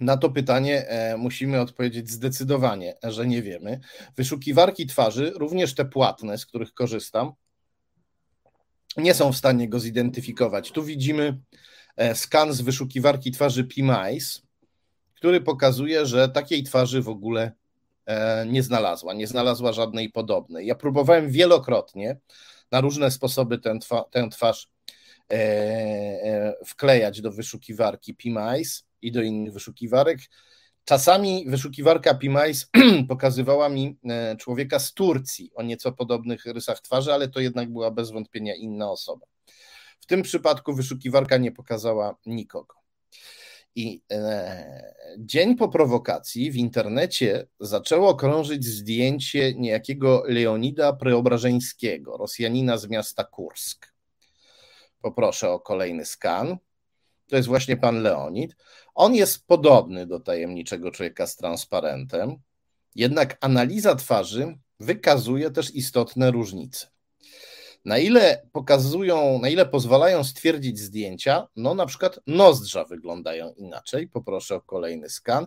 Na to pytanie e, musimy odpowiedzieć zdecydowanie, że nie wiemy. Wyszukiwarki twarzy, również te płatne, z których korzystam, nie są w stanie go zidentyfikować. Tu widzimy e, skan z wyszukiwarki twarzy PMICE, który pokazuje, że takiej twarzy w ogóle nie znalazła, nie znalazła żadnej podobnej. Ja próbowałem wielokrotnie na różne sposoby tę, twa, twarz e, e, wklejać do wyszukiwarki PMICE i do innych wyszukiwarek. Czasami wyszukiwarka PMICE (clears throat) pokazywała mi człowieka z Turcji o nieco podobnych rysach twarzy, ale to jednak była bez wątpienia inna osoba. W tym przypadku wyszukiwarka nie pokazała nikogo. I e, dzień po prowokacji w internecie zaczęło krążyć zdjęcie niejakiego Leonida Preobrażeńskiego, Rosjanina z miasta Kursk. Poproszę o kolejny skan. To jest właśnie pan Leonid. On jest podobny do tajemniczego człowieka z transparentem, jednak analiza twarzy wykazuje też istotne różnice. Na ile pokazują, na ile pozwalają stwierdzić zdjęcia, no na przykład nozdrza wyglądają inaczej. Poproszę o kolejny skan.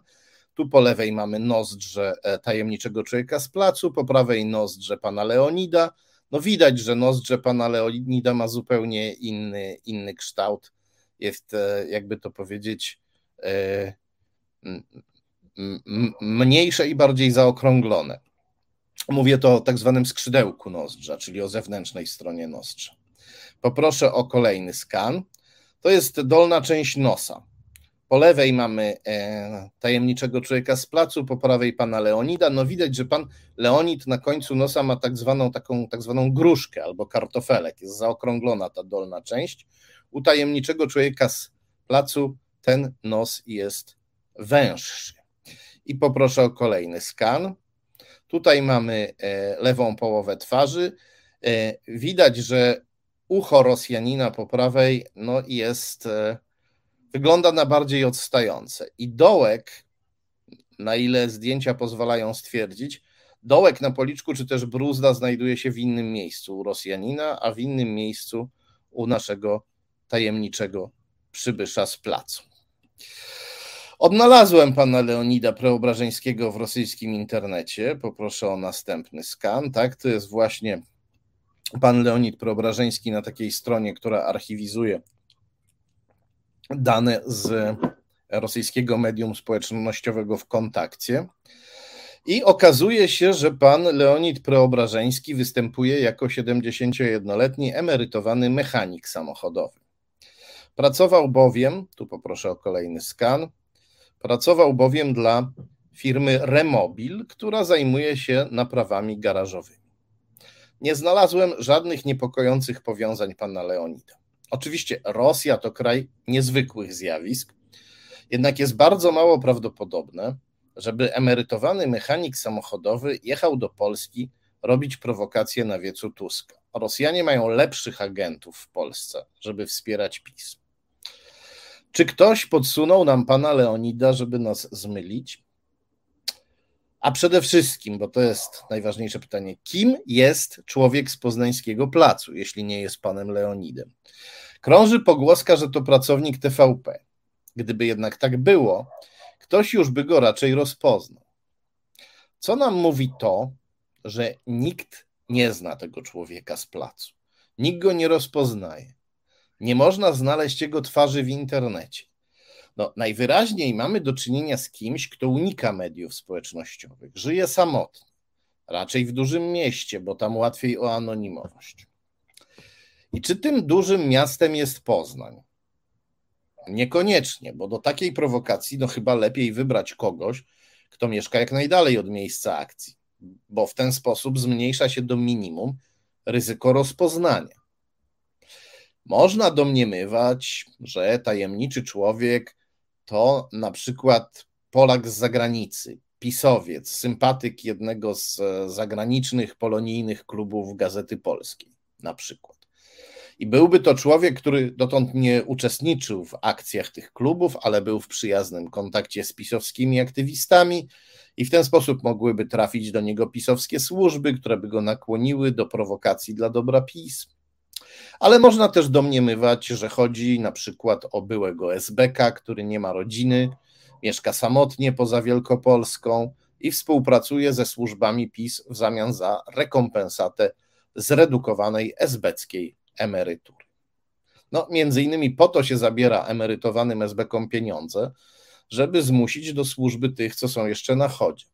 Tu po lewej mamy nozdrze e, tajemniczego człowieka z placu, po prawej nozdrze pana Leonida. No widać, że nozdrze pana Leonida ma zupełnie inny, inny kształt. Jest, e, jakby to powiedzieć, e, mniejsze i bardziej zaokrąglone. Mówię to o tak zwanym skrzydełku nozdrza, czyli o zewnętrznej stronie nozdrza. Poproszę o kolejny skan. To jest dolna część nosa. Po lewej mamy e, tajemniczego człowieka z placu, po prawej pana Leonida. No widać, że pan Leonid na końcu nosa ma tak zwaną taką tak zwaną gruszkę albo kartofelek. Jest zaokrąglona ta dolna część. U tajemniczego człowieka z placu ten nos jest węższy. i poproszę o kolejny skan. Tutaj mamy e, lewą połowę twarzy. E, widać, że ucho Rosjanina po prawej no jest, e, wygląda na bardziej odstające. I dołek, na ile zdjęcia pozwalają stwierdzić, dołek na policzku czy też bruzda znajduje się w innym miejscu u Rosjanina, a w innym miejscu u naszego tajemniczego przybysza z placu. Odnalazłem pana Leonida Preobrażeńskiego w rosyjskim internecie. Poproszę o następny skan. Tak, to jest właśnie pan Leonid Preobrażeński na takiej stronie, która archiwizuje dane z rosyjskiego medium społecznościowego w kontakcie. I okazuje się, że pan Leonid Preobrażeński występuje jako 71-letni emerytowany mechanik samochodowy. Pracował bowiem, tu poproszę o kolejny skan, pracował bowiem dla firmy Remobil, która zajmuje się naprawami garażowymi. Nie znalazłem żadnych niepokojących powiązań pana Leonida. Oczywiście Rosja to kraj niezwykłych zjawisk, jednak jest bardzo mało prawdopodobne, żeby emerytowany mechanik samochodowy jechał do Polski robić prowokacje na wiecu Tuska. Rosjanie mają lepszych agentów w Polsce, żeby wspierać PiS. Czy ktoś podsunął nam pana Leonida, żeby nas zmylić? A przede wszystkim, bo to jest najważniejsze pytanie, kim jest człowiek z poznańskiego placu, jeśli nie jest panem Leonidem? Krąży pogłoska, że to pracownik TVP. Gdyby jednak tak było, ktoś już by go raczej rozpoznał. Co nam mówi to, że nikt nie zna tego człowieka z placu? Nikt go nie rozpoznaje. Nie można znaleźć jego twarzy w internecie. No, najwyraźniej mamy do czynienia z kimś, kto unika mediów społecznościowych, żyje samotnie, raczej w dużym mieście, bo tam łatwiej o anonimowość. I czy tym dużym miastem jest Poznań? Niekoniecznie, bo do takiej prowokacji no chyba lepiej wybrać kogoś, kto mieszka jak najdalej od miejsca akcji, bo w ten sposób zmniejsza się do minimum ryzyko rozpoznania. Można domniemywać, że tajemniczy człowiek to na przykład Polak z zagranicy, pisowiec, sympatyk jednego z zagranicznych polonijnych klubów Gazety Polskiej, na przykład. I byłby to człowiek, który dotąd nie uczestniczył w akcjach tych klubów, ale był w przyjaznym kontakcie z pisowskimi aktywistami, i w ten sposób mogłyby trafić do niego pisowskie służby, które by go nakłoniły do prowokacji dla dobra PiS ale można też domniemywać, że chodzi na przykład o byłego SBK, który nie ma rodziny, mieszka samotnie poza Wielkopolską i współpracuje ze służbami PiS w zamian za rekompensatę zredukowanej esbeckiej emerytury. No, między innymi po to się zabiera emerytowanym SBK pieniądze, żeby zmusić do służby tych, co są jeszcze na chodzie.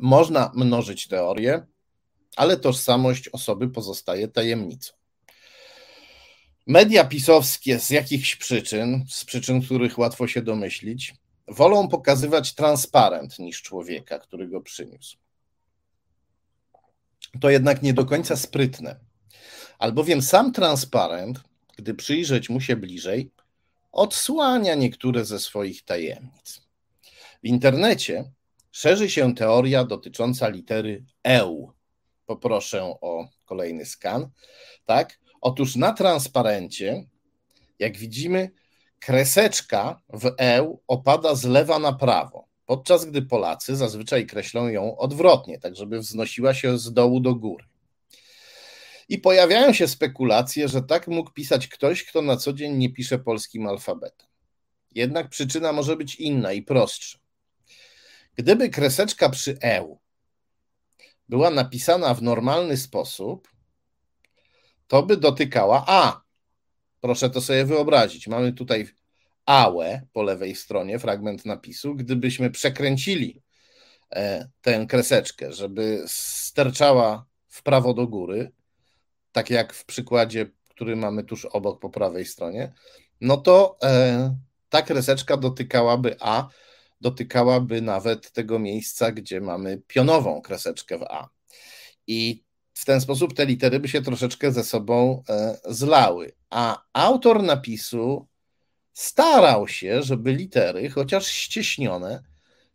Można mnożyć teorie, ale tożsamość osoby pozostaje tajemnicą. Media pisowskie z jakichś przyczyn, z przyczyn, których łatwo się domyślić, wolą pokazywać transparent niż człowieka, który go przyniósł. To jednak nie do końca sprytne, albowiem sam transparent, gdy przyjrzeć mu się bliżej, odsłania niektóre ze swoich tajemnic. W internecie szerzy się teoria dotycząca litery EU. Poproszę o kolejny skan. Tak? Otóż na transparencie, jak widzimy, kreseczka w E opada z lewa na prawo, podczas gdy Polacy zazwyczaj kreślą ją odwrotnie, tak żeby wznosiła się z dołu do góry. I pojawiają się spekulacje, że tak mógł pisać ktoś, kto na co dzień nie pisze polskim alfabetem. Jednak przyczyna może być inna i prostsza. Gdyby kreseczka przy E była napisana w normalny sposób, to by dotykała A. Proszę to sobie wyobrazić. Mamy tutaj AłE po lewej stronie, fragment napisu. Gdybyśmy przekręcili e, tę kreseczkę, żeby sterczała w prawo do góry, tak jak w przykładzie, który mamy tuż obok po prawej stronie, no to e, ta kreseczka dotykałaby A, dotykałaby nawet tego miejsca, gdzie mamy pionową kreseczkę w A. I w ten sposób te litery by się troszeczkę ze sobą e, zlały. A autor napisu starał się, żeby litery, chociaż ścieśnione,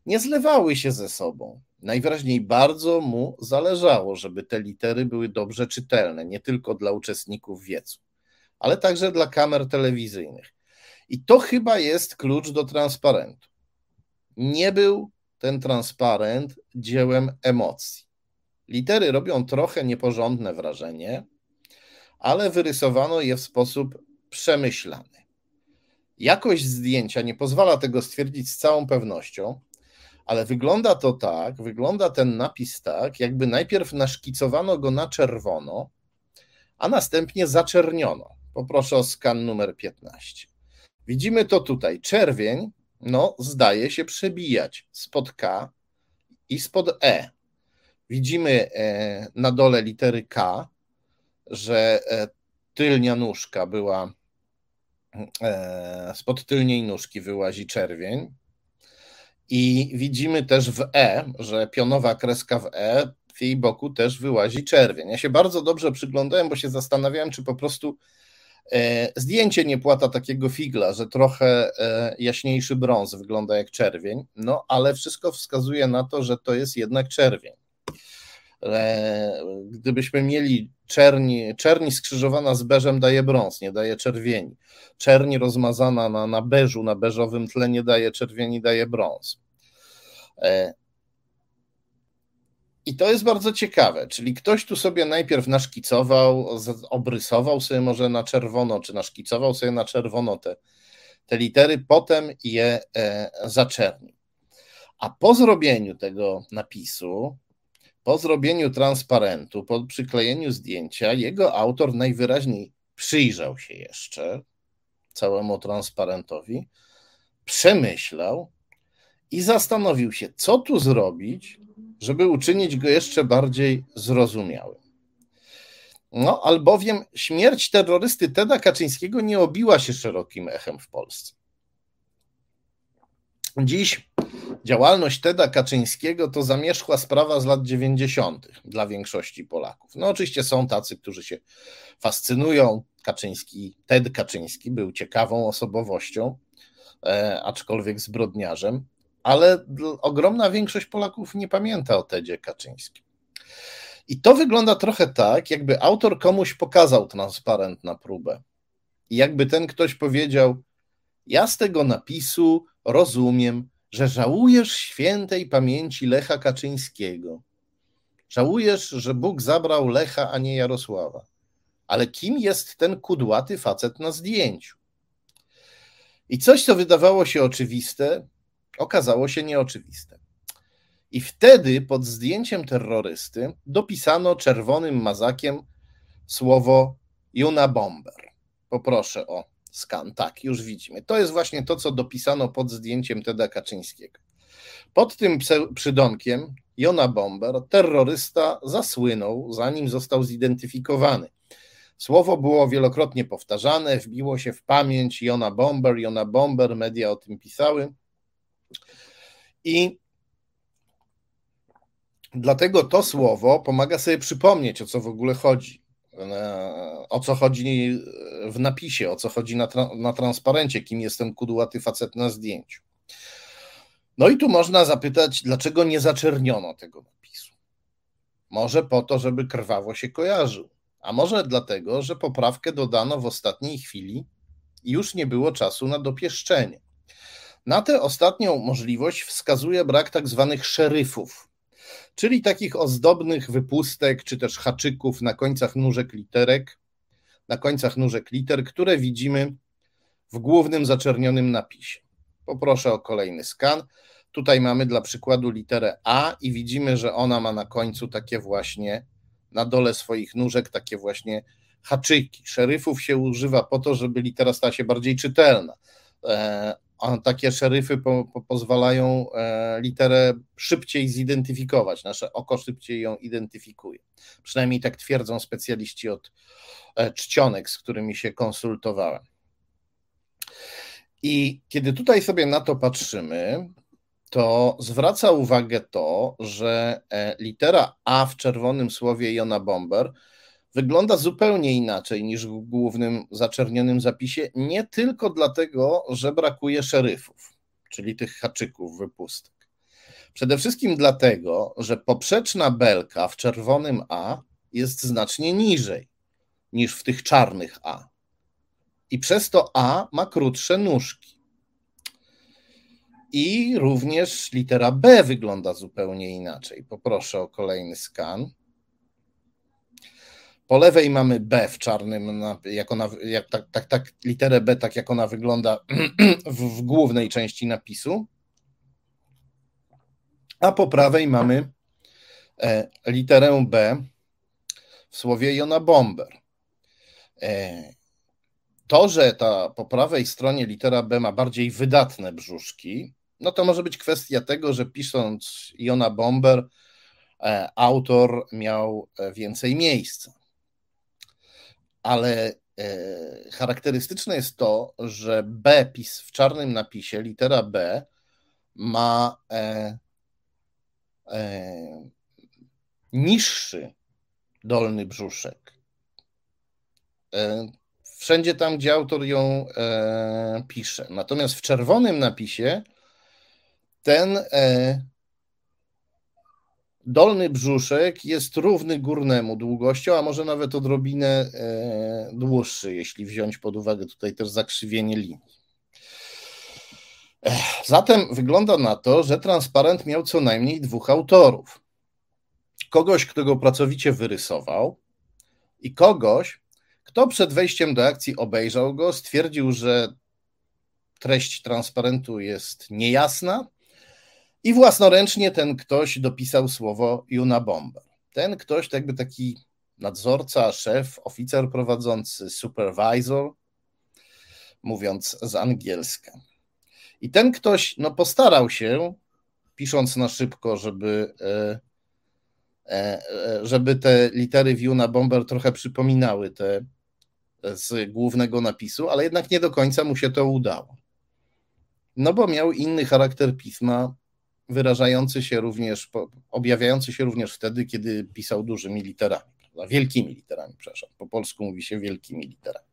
nie zlewały się ze sobą. Najwyraźniej bardzo mu zależało, żeby te litery były dobrze czytelne, nie tylko dla uczestników wiecu, ale także dla kamer telewizyjnych. I to chyba jest klucz do transparentu. Nie był ten transparent dziełem emocji. Litery robią trochę nieporządne wrażenie, ale wyrysowano je w sposób przemyślany. Jakość zdjęcia nie pozwala tego stwierdzić z całą pewnością, ale wygląda to tak, wygląda ten napis tak, jakby najpierw naszkicowano go na czerwono, a następnie zaczerniono. Poproszę o skan numer 15. Widzimy to tutaj. Czerwień, no, zdaje się przebijać spod K i spod E. Widzimy e, na dole litery K, że e, tylnia nóżka była, e, spod tylniej nóżki wyłazi czerwień. I widzimy też w E, że pionowa kreska w E, w jej boku też wyłazi czerwień. Ja się bardzo dobrze przyglądałem, bo się zastanawiałem, czy po prostu zdjęcie nie płata takiego figla, że trochę jaśniejszy brąz wygląda jak czerwień, no ale wszystko wskazuje na to, że to jest jednak czerwień. E, gdybyśmy mieli czerni, czerni skrzyżowana z beżem daje brąz, nie daje czerwieni. Czerni rozmazana na, na beżu, na beżowym tle nie daje czerwieni, daje brąz. I to jest bardzo ciekawe, czyli ktoś tu sobie najpierw naszkicował, obrysował sobie może na czerwono, czy naszkicował sobie na czerwono te, te litery, potem je e, zaczernił. A po zrobieniu tego napisu, po zrobieniu transparentu, po przyklejeniu zdjęcia, jego autor najwyraźniej przyjrzał się jeszcze całemu transparentowi, przemyślał i zastanowił się, co tu zrobić, żeby uczynić go jeszcze bardziej zrozumiałym. No, albowiem śmierć terrorysty Teda Kaczyńskiego nie obiła się szerokim echem w Polsce. Dziś działalność Teda Kaczyńskiego to zamierzchła sprawa z lat 90. dla większości Polaków. No, oczywiście są tacy, którzy się fascynują. Kaczyński, Ted Kaczyński był ciekawą osobowością, e, aczkolwiek zbrodniarzem ale ogromna większość Polaków nie pamięta o Tedzie Kaczyńskim. I to wygląda trochę tak, jakby autor komuś pokazał transparent na próbę. I jakby ten ktoś powiedział: Ja z tego napisu rozumiem, że żałujesz świętej pamięci Lecha Kaczyńskiego. Żałujesz, że Bóg zabrał Lecha, a nie Jarosława. Ale kim jest ten kudłaty facet na zdjęciu? I coś, co wydawało się oczywiste, okazało się nieoczywiste. I wtedy pod zdjęciem terrorysty dopisano czerwonym mazakiem słowo Juna Bomber. Poproszę o skan. Tak, już widzimy. To jest właśnie to, co dopisano pod zdjęciem Teda Kaczyńskiego. Pod tym przydomkiem Jona Bomber terrorysta zasłynął, zanim został zidentyfikowany. Słowo było wielokrotnie powtarzane, wbiło się w pamięć Jona Bomber, Jona Bomber, media o tym pisały. I dlatego to słowo pomaga sobie przypomnieć, o co w ogóle chodzi. E, o co chodzi w napisie, o co chodzi na, tra na transparencie, kim jest ten kudłaty facet na zdjęciu. No i tu można zapytać, dlaczego nie zaczerniono tego napisu? Może po to, żeby krwawo się kojarzył, a może dlatego, że poprawkę dodano w ostatniej chwili i już nie było czasu na dopieszczenie. Na tę ostatnią możliwość wskazuje brak tak zwanych szeryfów, czyli takich ozdobnych wypustek czy też haczyków na końcach nóżek literek, na końcach nóżek liter, które widzimy w głównym zaczernionym napisie. Poproszę o kolejny skan. Tutaj mamy dla przykładu literę A i widzimy, że ona ma na końcu takie właśnie, na dole swoich nóżek, takie właśnie haczyki. Szeryfów się używa po to, żeby litera stała się bardziej czytelna. E, takie szeryfy po, po pozwalają e, literę szybciej zidentyfikować, nasze oko szybciej ją identyfikuje. Przynajmniej tak twierdzą specjaliści od e, czcionek, z którymi się konsultowałem. I kiedy tutaj sobie na to patrzymy, to zwraca uwagę to, że e, litera A w czerwonym słowie Jona Bomber wygląda zupełnie inaczej niż w głównym zaczernionym zapisie, nie tylko dlatego, że brakuje szeryfów, czyli tych haczyków, wypustek, Przede wszystkim dlatego, że poprzeczna belka w czerwonym A jest znacznie niżej niż w tych czarnych A. I przez to A ma krótsze nóżki. I również litera B wygląda zupełnie inaczej. Poproszę o kolejny skan. Po lewej mamy B w czarnym, jak ona, jak, tak, tak, tak, literę B, tak jak ona wygląda (clears throat) w, w głównej części napisu. A po prawej mamy e, literę B w słowie Jona Bomber. E, to, że ta po prawej stronie litera B ma bardziej wydatne brzuszki, no to może być kwestia tego, że pisząc Jona Bomber, e, autor miał więcej miejsca ale e, charakterystyczne jest to, że B pis w czarnym napisie, litera B ma e, e, niższy dolny brzuszek. E, wszędzie tam, gdzie autor ją e, pisze. Natomiast w czerwonym napisie ten e, Dolny brzuszek jest równy górnemu długością, a może nawet odrobinę e, dłuższy, jeśli wziąć pod uwagę tutaj też zakrzywienie linii. Zatem wygląda na to, że transparent miał co najmniej dwóch autorów. Kogoś, kto go pracowicie wyrysował, i kogoś, kto przed wejściem do akcji obejrzał go, stwierdził, że treść transparentu jest niejasna i własnoręcznie ten ktoś dopisał słowo Juna Bomber. Ten ktoś, to jakby taki nadzorca, szef, oficer prowadzący, supervisor, mówiąc z angielska. I ten ktoś no, postarał się, pisząc na szybko, żeby, e, e, e, żeby te litery Juna Bomber trochę przypominały te z głównego napisu, ale jednak nie do końca mu się to udało. No bo miał inny charakter pisma, wyrażający się również, objawiający się również wtedy, kiedy pisał dużymi literami, prawda? wielkimi literami, przepraszam. Po polsku mówi się wielkimi literami.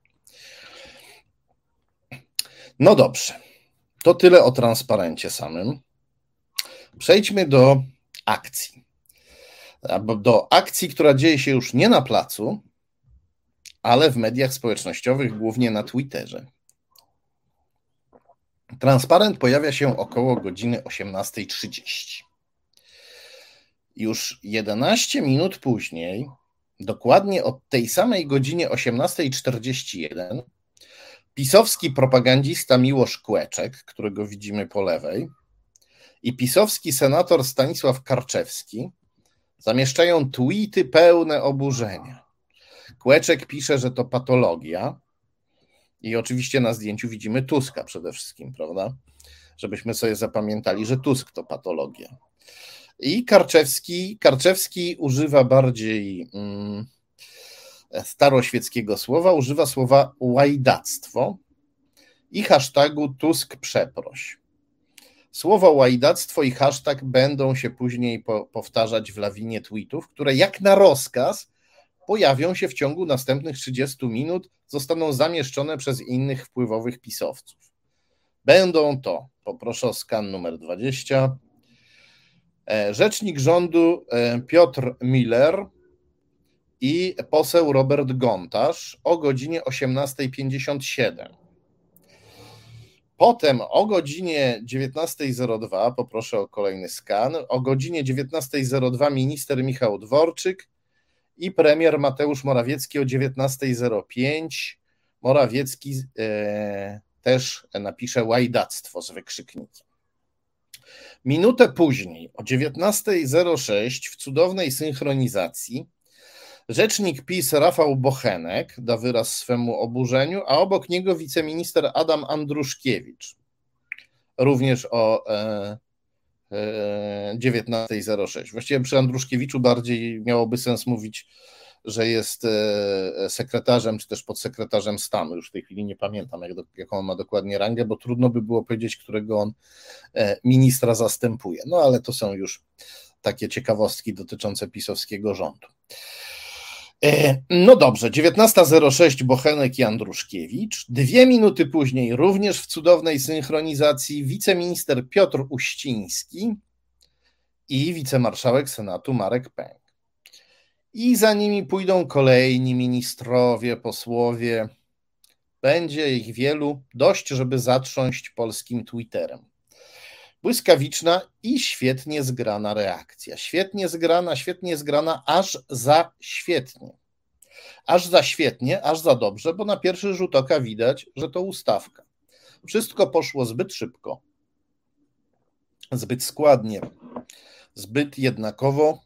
No dobrze, to tyle o transparencie samym. Przejdźmy do akcji. Do akcji, która dzieje się już nie na placu, ale w mediach społecznościowych, głównie na Twitterze. Transparent pojawia się około godziny 18.30. Już 11 minut później, dokładnie o tej samej godzinie 18.41, pisowski propagandista Miłosz Kłeczek, którego widzimy po lewej, i pisowski senator Stanisław Karczewski zamieszczają tweety pełne oburzenia. Kłeczek pisze, że to patologia, i oczywiście na zdjęciu widzimy Tuska przede wszystkim, prawda? Żebyśmy sobie zapamiętali, że Tusk to patologia. I Karczewski, Karczewski używa bardziej mm, staroświeckiego słowa, używa słowa łajdactwo i hashtagu Tusk przeproś. Słowo łajdactwo i hashtag będą się później po, powtarzać w lawinie tweetów, które jak na rozkaz pojawią się w ciągu następnych 30 minut, zostaną zamieszczone przez innych wpływowych pisowców. Będą to, poproszę o skan numer 20, e, rzecznik rządu e, Piotr Miller i poseł Robert Gontarz o godzinie 18.57. Potem o godzinie 19.02, poproszę o kolejny skan, o godzinie 19.02 minister Michał Dworczyk i premier Mateusz Morawiecki o 19.05. Morawiecki e, też napisze łajdactwo z wykrzyknikiem. Minutę później, o 19.06, w cudownej synchronizacji, rzecznik PiS Rafał Bochenek da wyraz swemu oburzeniu, a obok niego wiceminister Adam Andruszkiewicz. Również o e, 19.06. Właściwie przy Andruszkiewiczu bardziej miałoby sens mówić, że jest e, sekretarzem, czy też podsekretarzem stanu. Już w tej chwili nie pamiętam, jak do, jaką on ma dokładnie rangę, bo trudno by było powiedzieć, którego on e, ministra zastępuje. No ale to są już takie ciekawostki dotyczące pisowskiego rządu. E, no dobrze, 19.06 Bochenek i Andruszkiewicz. Dwie minuty później, również w cudownej synchronizacji, wiceminister Piotr Uściński i wicemarszałek Senatu Marek Pęk. I za nimi pójdą kolejni ministrowie, posłowie. Będzie ich wielu, dość, żeby zatrząść polskim Twitterem. Błyskawiczna i świetnie zgrana reakcja. Świetnie zgrana, świetnie zgrana, aż za świetnie. Aż za świetnie, aż za dobrze, bo na pierwszy rzut oka widać, że to ustawka. Wszystko poszło zbyt szybko, zbyt składnie, zbyt jednakowo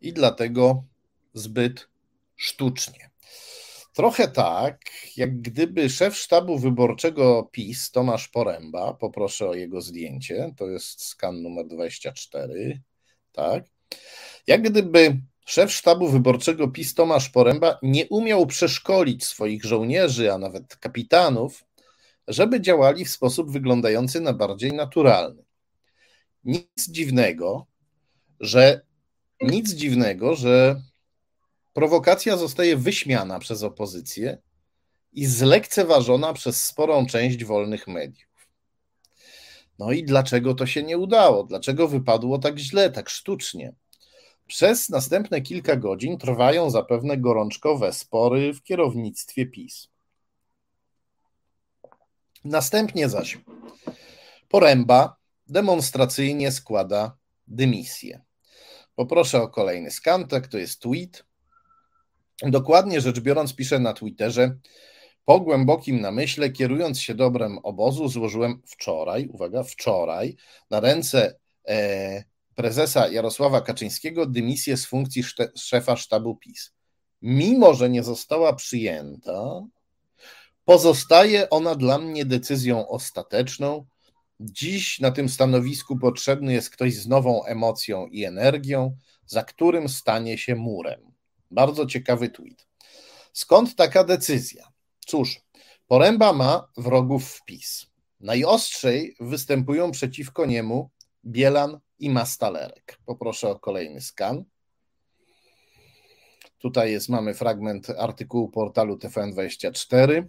i dlatego zbyt sztucznie. Trochę tak, jak gdyby szef sztabu wyborczego PiS, Tomasz Poręba, poproszę o jego zdjęcie, to jest skan numer 24, tak, jak gdyby szef sztabu wyborczego PiS, Tomasz Poręba, nie umiał przeszkolić swoich żołnierzy, a nawet kapitanów, żeby działali w sposób wyglądający na bardziej naturalny. Nic dziwnego, że nic dziwnego, że prowokacja zostaje wyśmiana przez opozycję i zlekceważona przez sporą część wolnych mediów. No i dlaczego to się nie udało? Dlaczego wypadło tak źle, tak sztucznie? Przez następne kilka godzin trwają zapewne gorączkowe spory w kierownictwie PiS. Następnie zaś Poręba demonstracyjnie składa dymisję. Poproszę o kolejny skantek, to jest tweet. Dokładnie rzecz biorąc, piszę na Twitterze. Po głębokim namyśle, kierując się dobrem obozu, złożyłem wczoraj, uwaga, wczoraj, na ręce e, prezesa Jarosława Kaczyńskiego dymisję z funkcji szefa sztabu PiS. Mimo, że nie została przyjęta, pozostaje ona dla mnie decyzją ostateczną. Dziś na tym stanowisku potrzebny jest ktoś z nową emocją i energią, za którym stanie się murem. Bardzo ciekawy tweet. Skąd taka decyzja? Cóż, Poręba ma wrogów wpis. Najostrzej występują przeciwko niemu Bielan i Mastalerek. Poproszę o kolejny skan. Tutaj jest, mamy fragment artykułu portalu TVN24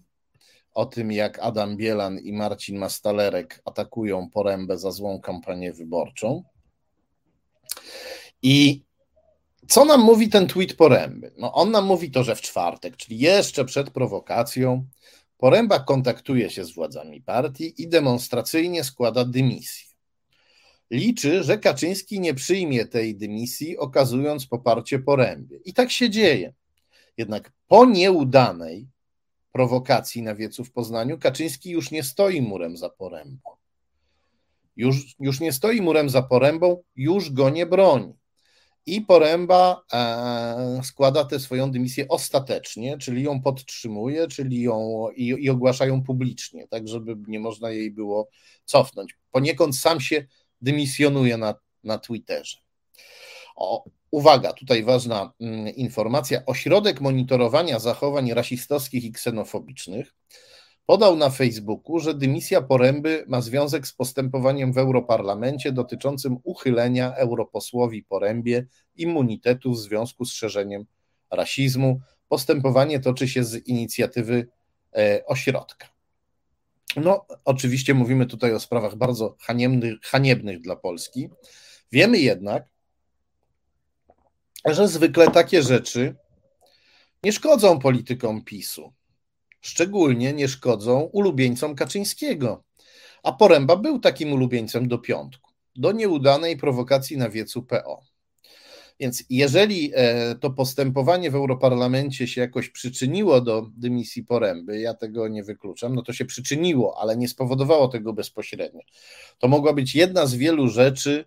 o tym, jak Adam Bielan i Marcin Mastalerek atakują Porębę za złą kampanię wyborczą. I co nam mówi ten tweet Poręby? No on nam mówi to, że w czwartek, czyli jeszcze przed prowokacją, Poręba kontaktuje się z władzami partii i demonstracyjnie składa dymisję. Liczy, że Kaczyński nie przyjmie tej dymisji, okazując poparcie Porębie. I tak się dzieje. Jednak po nieudanej prowokacji na wiecu w Poznaniu Kaczyński już nie stoi murem za Porębą. Już, już nie stoi murem za Porębą, już go nie broni. I Poręba e, składa tę swoją dymisję ostatecznie, czyli ją podtrzymuje, czyli ją i, i ogłaszają publicznie, tak żeby nie można jej było cofnąć. Poniekąd sam się dymisjonuje na, na Twitterze. O, uwaga, tutaj ważna mm, informacja. Ośrodek monitorowania zachowań rasistowskich i ksenofobicznych podał na Facebooku, że dymisja Poręby ma związek z postępowaniem w Europarlamencie dotyczącym uchylenia europosłowi Porębie immunitetu w związku z szerzeniem rasizmu. Postępowanie toczy się z inicjatywy e, ośrodka. No, oczywiście mówimy tutaj o sprawach bardzo haniebnych, haniebnych dla Polski. Wiemy jednak, że zwykle takie rzeczy nie szkodzą politykom PiSu. Szczególnie nie szkodzą ulubieńcom Kaczyńskiego. A Poręba był takim ulubieńcem do piątku, do nieudanej prowokacji na wiecu PO. Więc jeżeli e, to postępowanie w Europarlamencie się jakoś przyczyniło do dymisji Poręby, ja tego nie wykluczam, no to się przyczyniło, ale nie spowodowało tego bezpośrednio. To mogła być jedna z wielu rzeczy,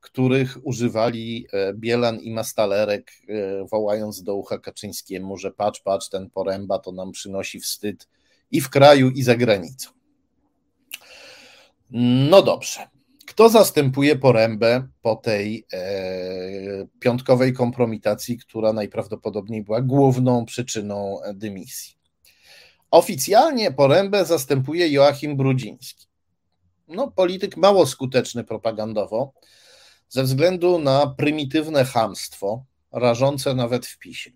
których używali e, Bielan i Mastalerek, e, wołając do ucha Kaczyńskiemu, że patrz, patrz, ten Poręba to nam przynosi wstyd i w kraju, i za granicą. No dobrze. Kto zastępuje Porębę po tej e, piątkowej kompromitacji, która najprawdopodobniej była główną przyczyną dymisji? Oficjalnie Porębę zastępuje Joachim Brudziński. No, polityk mało skuteczny propagandowo, ze względu na prymitywne chamstwo, rażące nawet w PiSie.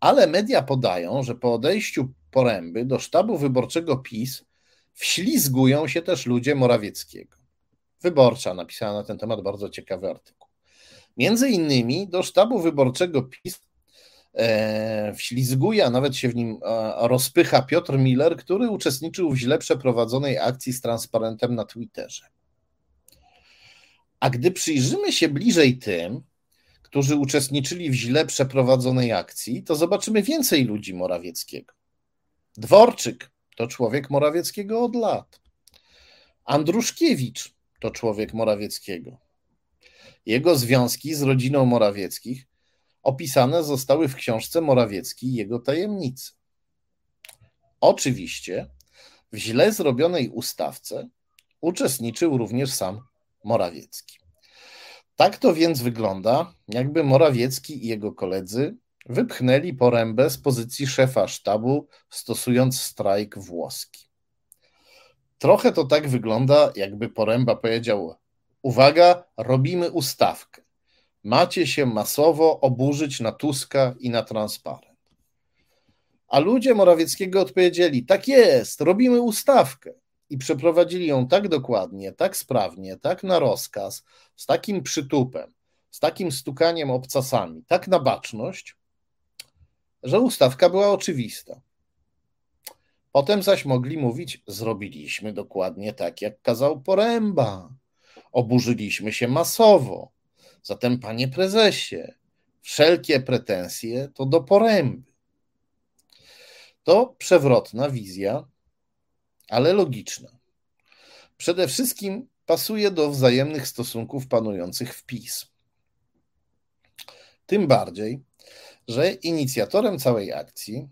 Ale media podają, że po odejściu Poręby do sztabu wyborczego PiS wślizgują się też ludzie Morawieckiego. Wyborcza napisała na ten temat bardzo ciekawy artykuł. Między innymi do sztabu wyborczego PiS e, wślizguje, a nawet się w nim rozpycha Piotr Miller, który uczestniczył w źle przeprowadzonej akcji z transparentem na Twitterze. A gdy przyjrzymy się bliżej tym, którzy uczestniczyli w źle przeprowadzonej akcji, to zobaczymy więcej ludzi Morawieckiego. Dworczyk to człowiek Morawieckiego od lat. Andruszkiewicz to człowiek Morawieckiego. Jego związki z rodziną Morawieckich opisane zostały w książce Morawiecki i jego tajemnicy. Oczywiście w źle zrobionej ustawce uczestniczył również sam Morawiecki. Tak to więc wygląda, jakby Morawiecki i jego koledzy wypchnęli porębę z pozycji szefa sztabu, stosując strajk włoski. Trochę to tak wygląda, jakby poręba powiedział: Uwaga, robimy ustawkę. Macie się masowo oburzyć na Tuska i na transparent. A ludzie Morawieckiego odpowiedzieli: Tak jest, robimy ustawkę i przeprowadzili ją tak dokładnie, tak sprawnie, tak na rozkaz, z takim przytupem, z takim stukaniem obcasami, tak na baczność, że ustawka była oczywista. Potem zaś mogli mówić: Zrobiliśmy dokładnie tak, jak kazał Poręba. Oburzyliśmy się masowo. Zatem, panie prezesie, wszelkie pretensje to do Poręby. To przewrotna wizja ale logiczna. Przede wszystkim pasuje do wzajemnych stosunków panujących w PiS. Tym bardziej, że inicjatorem całej akcji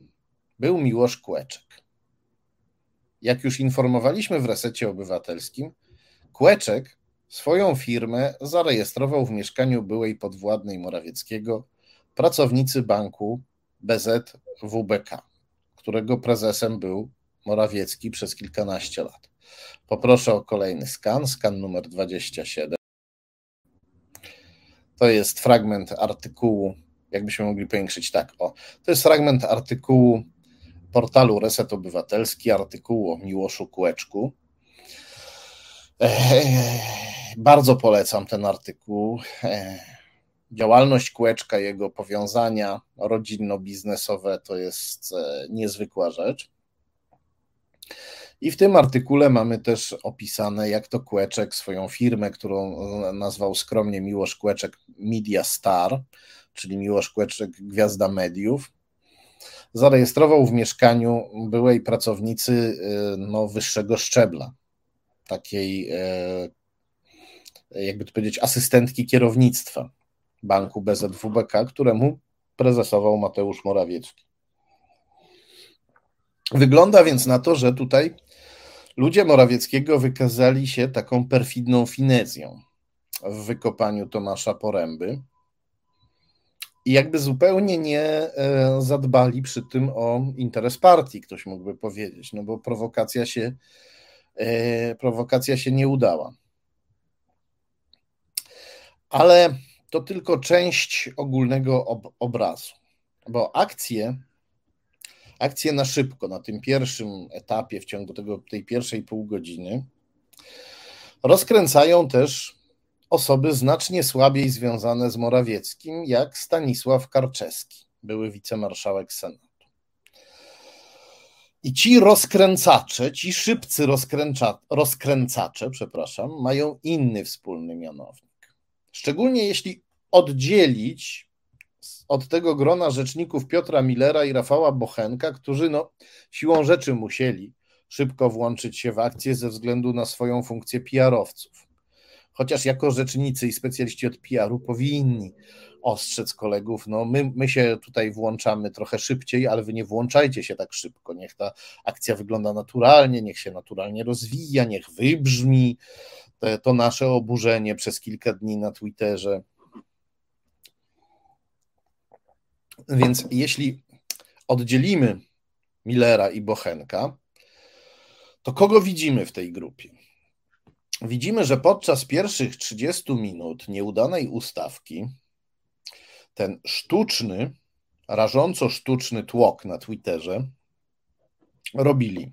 był Miłosz Kłeczek. Jak już informowaliśmy w resecie obywatelskim, Kłeczek swoją firmę zarejestrował w mieszkaniu byłej podwładnej Morawieckiego pracownicy banku BZWBK, którego prezesem był Morawiecki przez kilkanaście lat. Poproszę o kolejny skan, skan numer 27. To jest fragment artykułu, jakbyśmy mogli powiększyć tak, o, to jest fragment artykułu portalu Reset Obywatelski, artykułu o Miłoszu Kółeczku. Bardzo polecam ten artykuł. Działalność Kółeczka, jego powiązania rodzinno-biznesowe to jest e, niezwykła rzecz. I w tym artykule mamy też opisane, jak to Kłeczek swoją firmę, którą nazwał skromnie Miłosz Kłeczek Media Star, czyli Miłosz Kłeczek Gwiazda Mediów, zarejestrował w mieszkaniu byłej pracownicy y, no, wyższego szczebla, takiej, y, jakby to powiedzieć, asystentki kierownictwa banku BZWBK, któremu prezesował Mateusz Morawiecki. Wygląda więc na to, że tutaj ludzie Morawieckiego wykazali się taką perfidną finezją w wykopaniu Tomasza Poręby i jakby zupełnie nie e, zadbali przy tym o interes partii, ktoś mógłby powiedzieć, no bo prowokacja się, e, prowokacja się nie udała. Ale to tylko część ogólnego ob obrazu, bo akcje akcje na szybko na tym pierwszym etapie, w ciągu tego, tej pierwszej pół godziny, rozkręcają też osoby znacznie słabiej związane z Morawieckim, jak Stanisław Karczewski, były wicemarszałek Senatu. I ci rozkręcacze, ci szybcy rozkręcza, rozkręcacze, przepraszam, mają inny wspólny mianownik. Szczególnie jeśli oddzielić od tego grona rzeczników Piotra Millera i Rafała Bochenka, którzy no, siłą rzeczy musieli szybko włączyć się w akcję ze względu na swoją funkcję PR-owców. Chociaż jako rzecznicy i specjaliści od PR-u powinni ostrzec kolegów, no my, my się tutaj włączamy trochę szybciej, ale wy nie włączajcie się tak szybko, niech ta akcja wygląda naturalnie, niech się naturalnie rozwija, niech wybrzmi. To, to nasze oburzenie przez kilka dni na Twitterze, Więc jeśli oddzielimy Millera i Bochenka, to kogo widzimy w tej grupie? Widzimy, że podczas pierwszych 30 minut nieudanej ustawki ten sztuczny, rażąco sztuczny tłok na Twitterze robili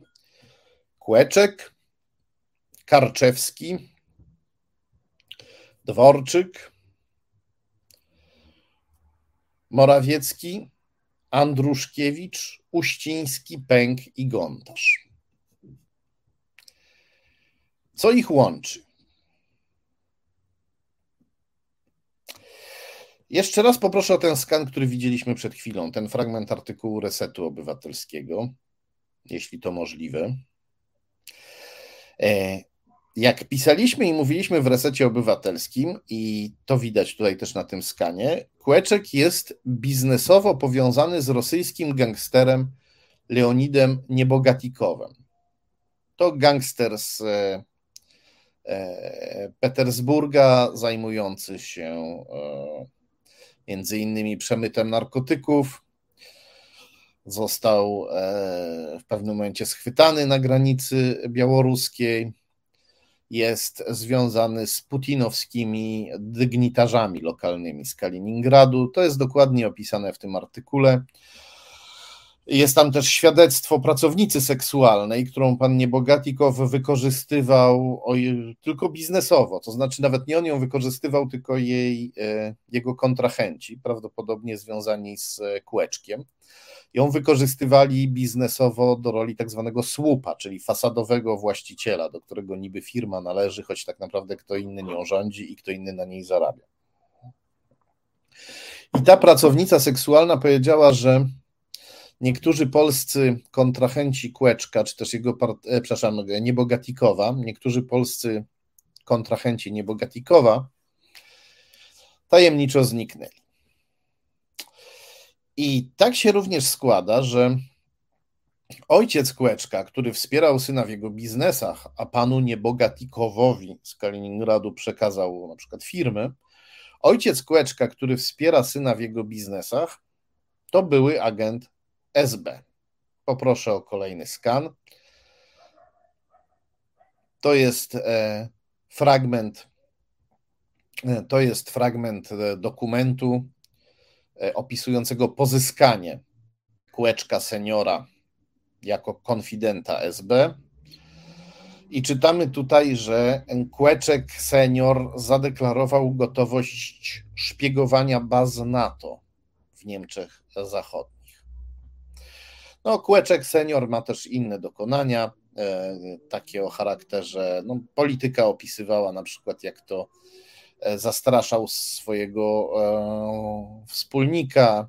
Kłeczek, Karczewski, Dworczyk, Morawiecki, Andruszkiewicz, Uściński, Pęk i Gontarz. Co ich łączy? Jeszcze raz poproszę o ten skan, który widzieliśmy przed chwilą, ten fragment artykułu Resetu Obywatelskiego, jeśli to możliwe. E, jak pisaliśmy i mówiliśmy w resecie obywatelskim, i to widać tutaj też na tym skanie, Kłeczek jest biznesowo powiązany z rosyjskim gangsterem Leonidem Niebogatikowem. To gangster z e, e, Petersburga, zajmujący się między innymi przemytem narkotyków. Został w pewnym momencie schwytany na granicy białoruskiej jest związany z putinowskimi dygnitarzami lokalnymi z Kaliningradu. To jest dokładnie opisane w tym artykule. Jest tam też świadectwo pracownicy seksualnej, którą pan Niebogatikow wykorzystywał tylko biznesowo, to znaczy nawet nie on ją wykorzystywał, tylko jej, e, jego kontrahenci, prawdopodobnie związani z kółeczkiem ją wykorzystywali biznesowo do roli tak zwanego słupa, czyli fasadowego właściciela, do którego niby firma należy, choć tak naprawdę kto inny nią rządzi i kto inny na niej zarabia. I ta pracownica seksualna powiedziała, że niektórzy polscy kontrahenci Kłeczka, czy też jego, e, przepraszam, Niebogatikowa, niektórzy polscy kontrahenci Niebogatikowa tajemniczo zniknęli. I tak się również składa, że ojciec Kłeczka, który wspierał syna w jego biznesach, a panu Niebogatikowowi z Kaliningradu przekazał na przykład firmy, ojciec Kłeczka, który wspiera syna w jego biznesach, to były agent SB. Poproszę o kolejny skan. To jest e, fragment e, to jest fragment e, dokumentu opisującego pozyskanie kółeczka seniora jako konfidenta SB. I czytamy tutaj, że Kłeczek senior zadeklarował gotowość szpiegowania baz NATO w Niemczech Zachodnich. No, Kłeczek senior ma też inne dokonania, e, takie o charakterze, no, polityka opisywała na przykład, jak to E, zastraszał swojego e, wspólnika,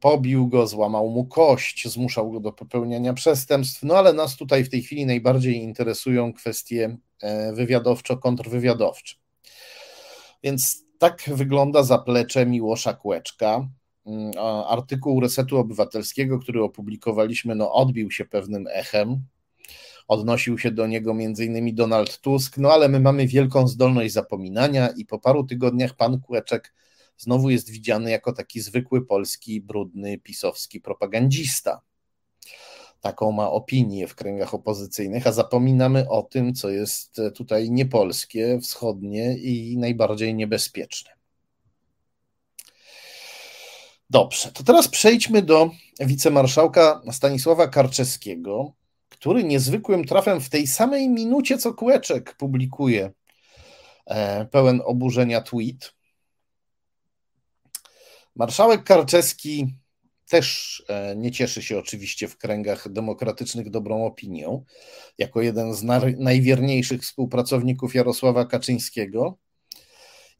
pobił go, złamał mu kość, zmuszał go do popełniania przestępstw. No ale nas tutaj w tej chwili najbardziej interesują kwestie e, wywiadowczo-kontrwywiadowcze. Więc tak wygląda zaplecze Miłosza Kłeczka. Mm, artykuł Resetu Obywatelskiego, który opublikowaliśmy, no odbił się pewnym echem odnosił się do niego m.in. Donald Tusk, no ale my mamy wielką zdolność zapominania i po paru tygodniach pan Kłeczek znowu jest widziany jako taki zwykły polski, brudny, pisowski propagandista. Taką ma opinię w kręgach opozycyjnych, a zapominamy o tym, co jest tutaj niepolskie, wschodnie i najbardziej niebezpieczne. Dobrze, to teraz przejdźmy do wicemarszałka Stanisława Karczewskiego, który niezwykłym trafem w tej samej minucie, co Kłeczek publikuje e, pełen oburzenia tweet. Marszałek Karczewski też e, nie cieszy się oczywiście w kręgach demokratycznych dobrą opinią, jako jeden z najwierniejszych współpracowników Jarosława Kaczyńskiego.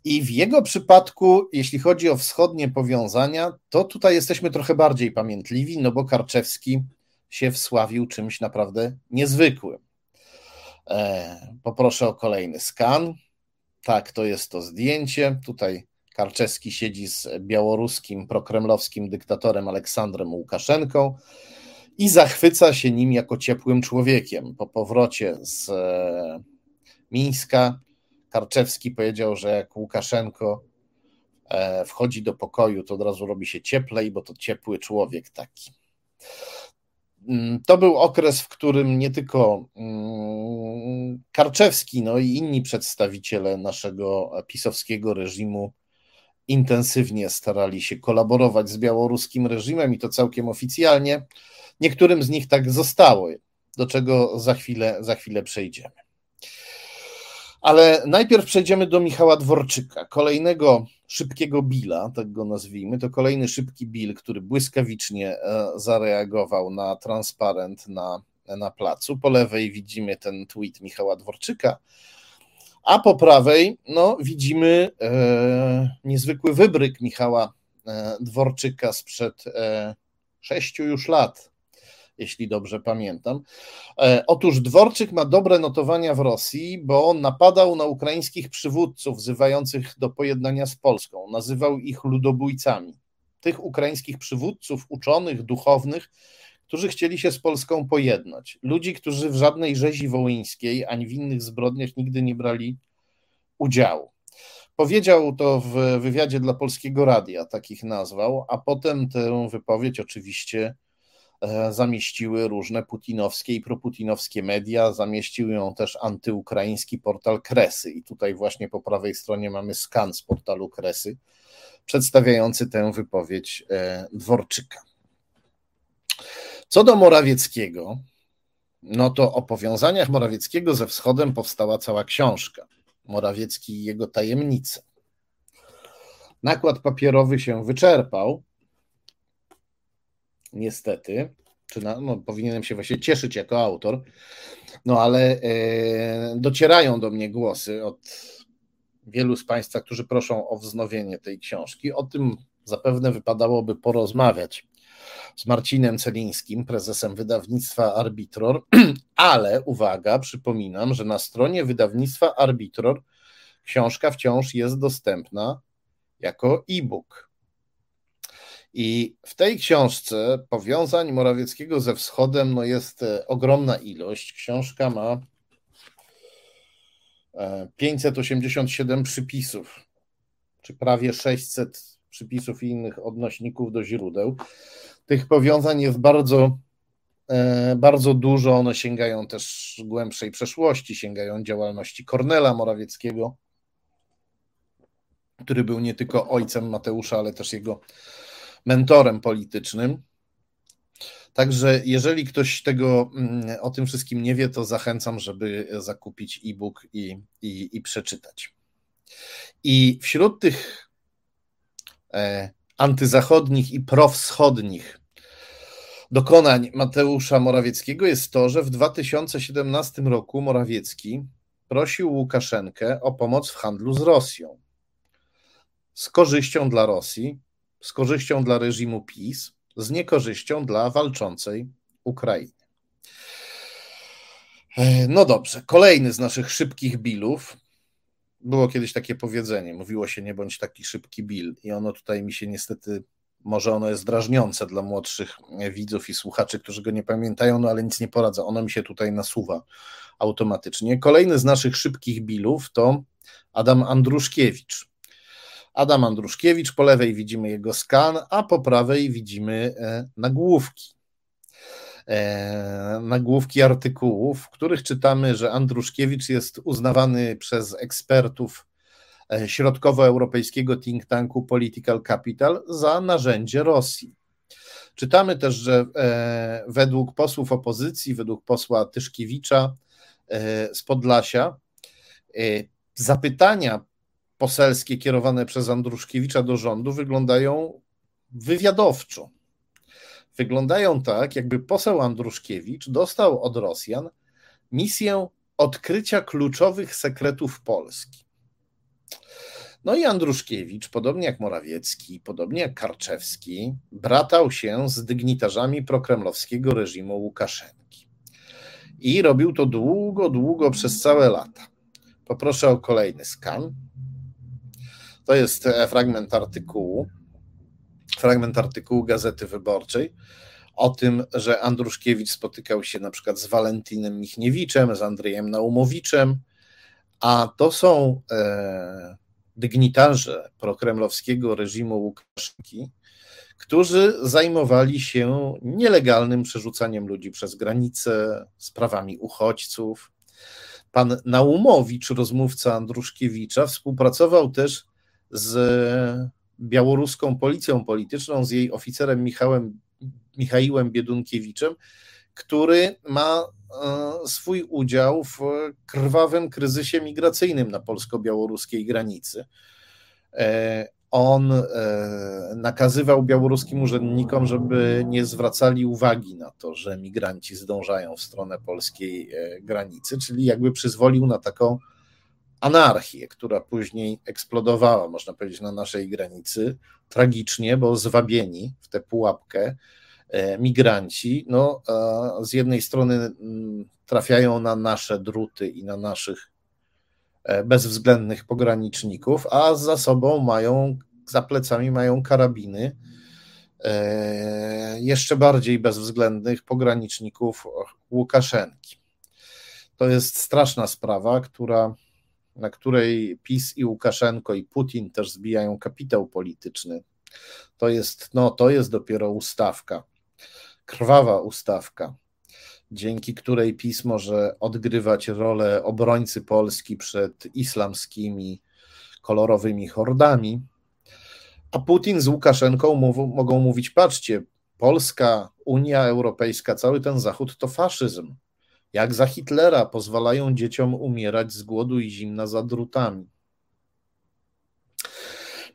I w jego przypadku, jeśli chodzi o wschodnie powiązania, to tutaj jesteśmy trochę bardziej pamiętliwi, no bo Karczewski się wsławił czymś naprawdę niezwykłym. E, poproszę o kolejny skan. Tak, to jest to zdjęcie. Tutaj Karczewski siedzi z białoruskim prokremlowskim dyktatorem Aleksandrem Łukaszenką i zachwyca się nim jako ciepłym człowiekiem. Po powrocie z e, Mińska Karczewski powiedział, że jak Łukaszenko e, wchodzi do pokoju, to od razu robi się cieplej, bo to ciepły człowiek taki. Mm, to był okres, w którym nie tylko mm, Karczewski, no i inni przedstawiciele naszego pisowskiego reżimu intensywnie starali się kolaborować z białoruskim reżimem i to całkiem oficjalnie. Niektórym z nich tak zostało, do czego za chwilę, za chwilę przejdziemy. Ale najpierw przejdziemy do Michała Dworczyka, kolejnego szybkiego Billa, tak go nazwijmy. To kolejny szybki Bill, który błyskawicznie e, zareagował na transparent na, na placu. Po lewej widzimy ten tweet Michała Dworczyka, a po prawej no, widzimy e, niezwykły wybryk Michała e, Dworczyka sprzed e, sześciu już lat jeśli dobrze pamiętam. E, otóż Dworczyk ma dobre notowania w Rosji, bo napadał na ukraińskich przywódców wzywających do pojednania z Polską. Nazywał ich ludobójcami. Tych ukraińskich przywódców, uczonych, duchownych, którzy chcieli się z Polską pojednać. Ludzi, którzy w żadnej rzezi wołyńskiej ani w innych zbrodniach nigdy nie brali udziału. Powiedział to w wywiadzie dla Polskiego Radia, takich nazwał, a potem tę wypowiedź oczywiście zamieściły różne putinowskie i proputinowskie media, zamieścił ją też antyukraiński portal Kresy i tutaj właśnie po prawej stronie mamy skan z portalu Kresy przedstawiający tę wypowiedź e, Dworczyka. Co do Morawieckiego, no to o powiązaniach Morawieckiego ze wschodem powstała cała książka. Morawiecki i jego tajemnice. Nakład papierowy się wyczerpał, niestety, czy na, no, powinienem się właśnie cieszyć jako autor, no ale e, docierają do mnie głosy od wielu z Państwa, którzy proszą o wznowienie tej książki. O tym zapewne wypadałoby porozmawiać z Marcinem Celińskim, prezesem wydawnictwa Arbitror, (clears throat) ale uwaga, przypominam, że na stronie wydawnictwa Arbitror książka wciąż jest dostępna jako e-book. I w tej książce powiązań Morawieckiego ze wschodem no jest e, ogromna ilość. Książka ma 587 e, przypisów, czy prawie 600 przypisów i innych odnośników do źródeł. Tych powiązań jest bardzo, e, bardzo dużo. One sięgają też głębszej przeszłości, sięgają działalności Kornela Morawieckiego, który był nie tylko ojcem Mateusza, ale też jego mentorem politycznym. Także jeżeli ktoś tego mm, o tym wszystkim nie wie, to zachęcam, żeby zakupić e-book i, i, i przeczytać. I wśród tych e, antyzachodnich i prowschodnich dokonań Mateusza Morawieckiego jest to, że w 2017 roku Morawiecki prosił Łukaszenkę o pomoc w handlu z Rosją. Z korzyścią dla Rosji, z korzyścią dla reżimu PiS, z niekorzyścią dla walczącej Ukrainy. No dobrze, kolejny z naszych szybkich bilów. Było kiedyś takie powiedzenie, mówiło się nie bądź taki szybki bil i ono tutaj mi się niestety, może ono jest drażniące dla młodszych widzów i słuchaczy, którzy go nie pamiętają, no ale nic nie poradzę, ono mi się tutaj nasuwa automatycznie. Kolejny z naszych szybkich bilów to Adam Andruszkiewicz. Adam Andruszkiewicz, po lewej widzimy jego skan, a po prawej widzimy e, nagłówki. E, nagłówki artykułów, w których czytamy, że Andruszkiewicz jest uznawany przez ekspertów e, środkowoeuropejskiego think tanku Political Capital za narzędzie Rosji. Czytamy też, że według posłów opozycji, według posła Tyszkiewicza z Podlasia, zapytania poselskie kierowane przez Andruszkiewicza do rządu wyglądają wywiadowczo. Wyglądają tak, jakby poseł Andruszkiewicz dostał od Rosjan misję odkrycia kluczowych sekretów Polski. No i Andruszkiewicz, podobnie jak Morawiecki, podobnie jak Karczewski, bratał się z dygnitarzami prokremlowskiego reżimu Łukaszenki. I robił to długo, długo przez całe lata. Poproszę o kolejny skan. To jest e, fragment artykułu, fragment artykułu Gazety Wyborczej o tym, że Andruszkiewicz spotykał się na przykład z Walentinem Michniewiczem, z Andrzejem Naumowiczem, a to są e, dygnitarze prokremlowskiego reżimu Łukaszenki, którzy zajmowali się nielegalnym przerzucaniem ludzi przez granice, sprawami uchodźców. Pan Naumowicz, rozmówca Andruszkiewicza, współpracował też z białoruską policją polityczną, z jej oficerem Michałem, Michałem Biedunkiewiczem, który ma swój udział w krwawym kryzysie migracyjnym na polsko-białoruskiej granicy. On nakazywał białoruskim urzędnikom, żeby nie zwracali uwagi na to, że migranci zdążają w stronę polskiej granicy, czyli jakby przyzwolił na taką anarchię, która później eksplodowała, można powiedzieć, na naszej granicy. Tragicznie, bo zwabieni w tę pułapkę e, migranci, no, z jednej strony trafiają na nasze druty i na naszych e, bezwzględnych pograniczników, a za sobą mają, za plecami mają karabiny e, jeszcze bardziej bezwzględnych pograniczników Łukaszenki. To jest straszna sprawa, która na której PiS i Łukaszenko i Putin też zbijają kapitał polityczny, to jest, no, to jest dopiero ustawka, krwawa ustawka, dzięki której PiS może odgrywać rolę obrońcy Polski przed islamskimi kolorowymi hordami, a Putin z Łukaszenką mogą mówić: patrzcie, Polska, Unia Europejska, cały ten Zachód to faszyzm jak za Hitlera pozwalają dzieciom umierać z głodu i zimna za drutami.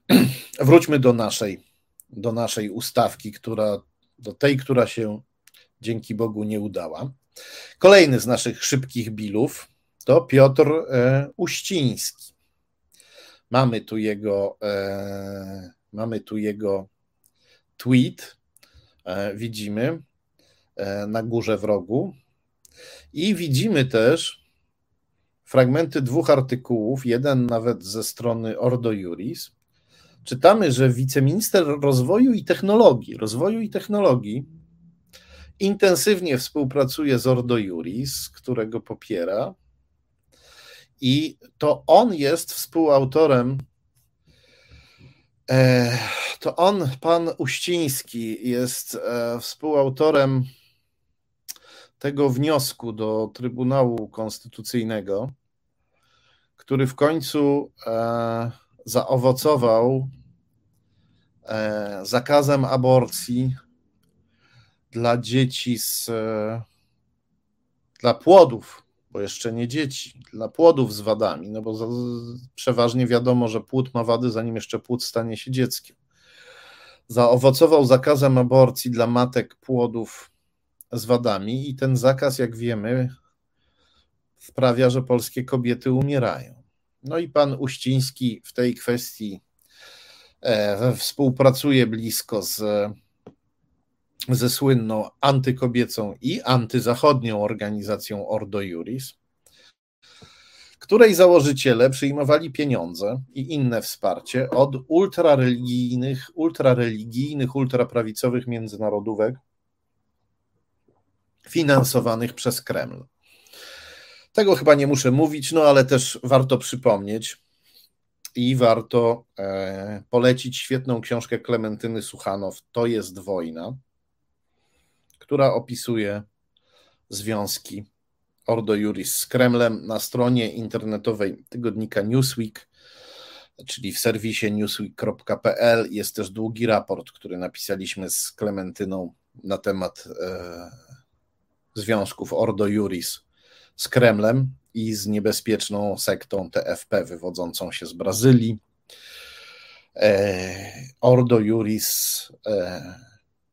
(clears throat) Wróćmy do naszej, do naszej ustawki, która, do tej, która się dzięki Bogu nie udała. Kolejny z naszych szybkich bilów to Piotr e, Uściński. Mamy tu jego, e, mamy tu jego tweet, e, widzimy na górze w rogu. I widzimy też fragmenty dwóch artykułów, jeden nawet ze strony Ordo Juris. Czytamy, że wiceminister rozwoju i technologii, rozwoju i technologii intensywnie współpracuje z Ordo Juris, którego popiera. I to on jest współautorem e, to on, pan Uściński, jest e, współautorem tego wniosku do Trybunału Konstytucyjnego, który w końcu e, zaowocował e, zakazem aborcji dla dzieci z e, dla płodów, bo jeszcze nie dzieci, dla płodów z wadami, no bo przeważnie wiadomo, że płód ma wady, zanim jeszcze płód stanie się dzieckiem. Zaowocował zakazem aborcji dla matek płodów z wadami i ten zakaz, jak wiemy, sprawia, że polskie kobiety umierają. No i pan Uściński w tej kwestii e, współpracuje blisko z, ze słynną antykobiecą i antyzachodnią organizacją Ordo Juris, której założyciele przyjmowali pieniądze i inne wsparcie od ultrareligijnych, ultrareligijnych, ultraprawicowych międzynarodówek, finansowanych przez Kreml. Tego chyba nie muszę mówić, no ale też warto przypomnieć i warto e, polecić świetną książkę Klementyny Suchanow To jest wojna, która opisuje związki Ordo Juris z Kremlem na stronie internetowej tygodnika Newsweek, czyli w serwisie newsweek.pl jest też długi raport, który napisaliśmy z Klementyną na temat e, związków Ordo Juris z Kremlem i z niebezpieczną sektą TFP wywodzącą się z Brazylii. E, Ordo Juris e,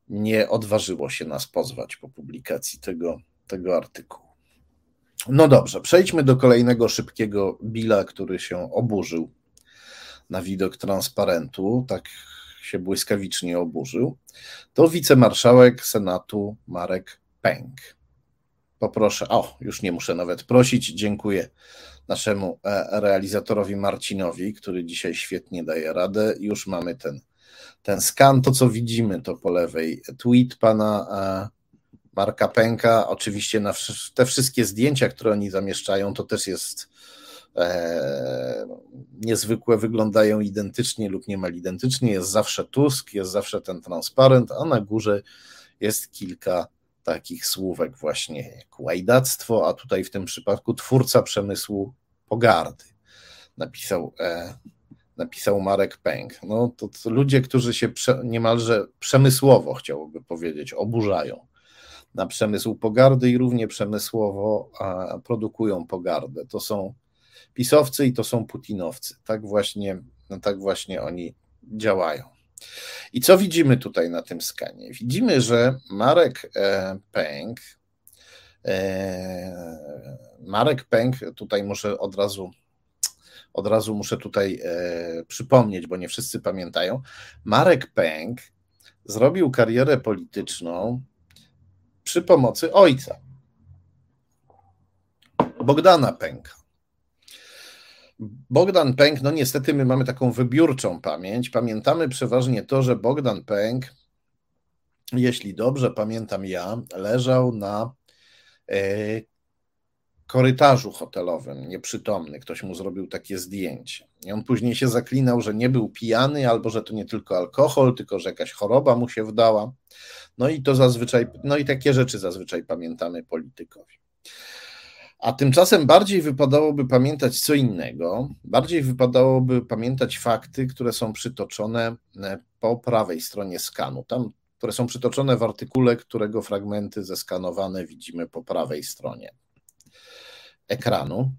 nie odważyło się nas pozwać po publikacji tego, tego artykułu. No dobrze, przejdźmy do kolejnego szybkiego Billa, który się oburzył na widok transparentu, tak się błyskawicznie oburzył. To wicemarszałek Senatu Marek Pęk poproszę, o, już nie muszę nawet prosić, dziękuję naszemu e, realizatorowi Marcinowi, który dzisiaj świetnie daje radę. Już mamy ten, ten skan, to co widzimy, to po lewej. Tweet pana e, Marka Pęka, oczywiście na te wszystkie zdjęcia, które oni zamieszczają, to też jest e, niezwykłe, wyglądają identycznie lub niemal identycznie, jest zawsze Tusk, jest zawsze ten transparent, a na górze jest kilka takich słówek właśnie jak łajdactwo, a tutaj w tym przypadku twórca przemysłu pogardy. Napisał, e, napisał Marek Pęk. No to, to ludzie, którzy się prze, niemalże przemysłowo, chciałoby powiedzieć, oburzają na przemysł pogardy i równie przemysłowo produkują pogardę. To są pisowcy i to są putinowcy. Tak właśnie, no tak właśnie oni działają. I co widzimy tutaj na tym skanie? Widzimy, że Marek e, Pęk, e, Marek Pęk, tutaj muszę od razu, od razu muszę tutaj e, przypomnieć, bo nie wszyscy pamiętają. Marek Pęk zrobił karierę polityczną przy pomocy ojca, Bogdana Pęka. Bogdan Pęk, no niestety my mamy taką wybiórczą pamięć. Pamiętamy przeważnie to, że Bogdan Pęk, jeśli dobrze pamiętam ja, leżał na e, korytarzu hotelowym, nieprzytomny. Ktoś mu zrobił takie zdjęcie. I on później się zaklinał, że nie był pijany, albo że to nie tylko alkohol, tylko że jakaś choroba mu się wdała. No i to zazwyczaj, no i takie rzeczy zazwyczaj pamiętamy politykowi. A tymczasem bardziej wypadałoby pamiętać co innego, bardziej wypadałoby pamiętać fakty, które są przytoczone e, po prawej stronie skanu, tam, które są przytoczone w artykule, którego fragmenty zeskanowane widzimy po prawej stronie ekranu.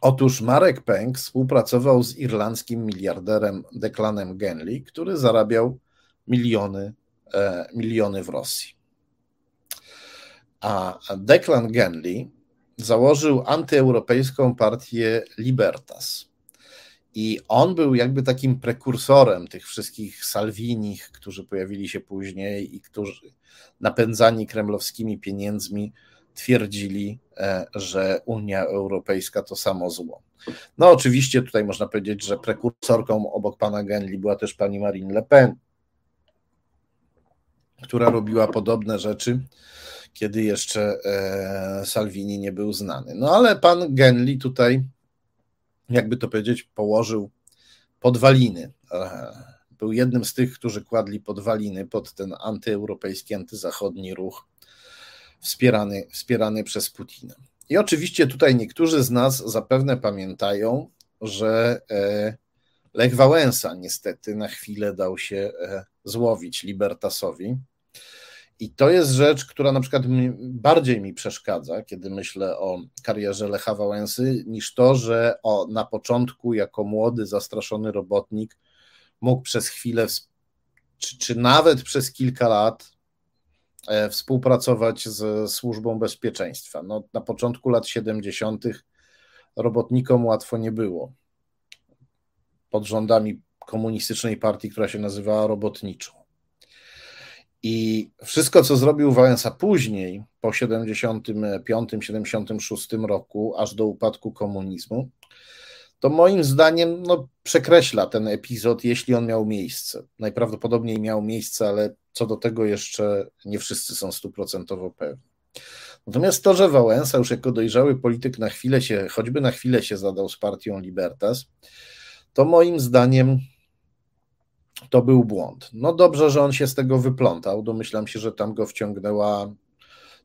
Otóż Marek Pęk współpracował z irlandzkim miliarderem Declanem Genley, który zarabiał miliony, e, miliony w Rosji. A Declan Genley założył antyeuropejską partię Libertas. I on był jakby takim prekursorem tych wszystkich Salvinich, którzy pojawili się później i którzy napędzani kremlowskimi pieniędzmi twierdzili, e, że Unia Europejska to samo zło. No oczywiście tutaj można powiedzieć, że prekursorką obok pana Genli była też pani Marine Le Pen, która robiła podobne rzeczy kiedy jeszcze e, Salvini nie był znany. No ale pan Genli tutaj, jakby to powiedzieć, położył podwaliny. E, był jednym z tych, którzy kładli podwaliny pod ten antyeuropejski, antyzachodni ruch wspierany, wspierany przez Putina. I oczywiście tutaj niektórzy z nas zapewne pamiętają, że e, Lech Wałęsa niestety na chwilę dał się złowić Libertasowi i to jest rzecz, która na przykład bardziej mi przeszkadza, kiedy myślę o karierze Lecha Wałęsy, niż to, że o, na początku, jako młody, zastraszony robotnik, mógł przez chwilę, czy, czy nawet przez kilka lat e, współpracować z służbą bezpieczeństwa. No, na początku lat 70. robotnikom łatwo nie było. Pod rządami komunistycznej partii, która się nazywała robotniczą. I wszystko, co zrobił Wałęsa później, po 75-76 roku, aż do upadku komunizmu, to moim zdaniem no, przekreśla ten epizod, jeśli on miał miejsce. Najprawdopodobniej miał miejsce, ale co do tego jeszcze nie wszyscy są stuprocentowo pewni. Natomiast to, że Wałęsa już jako dojrzały polityk na chwilę się, choćby na chwilę się zadał z partią Libertas, to moim zdaniem to był błąd. No dobrze, że on się z tego wyplątał. Domyślam się, że tam go wciągnęła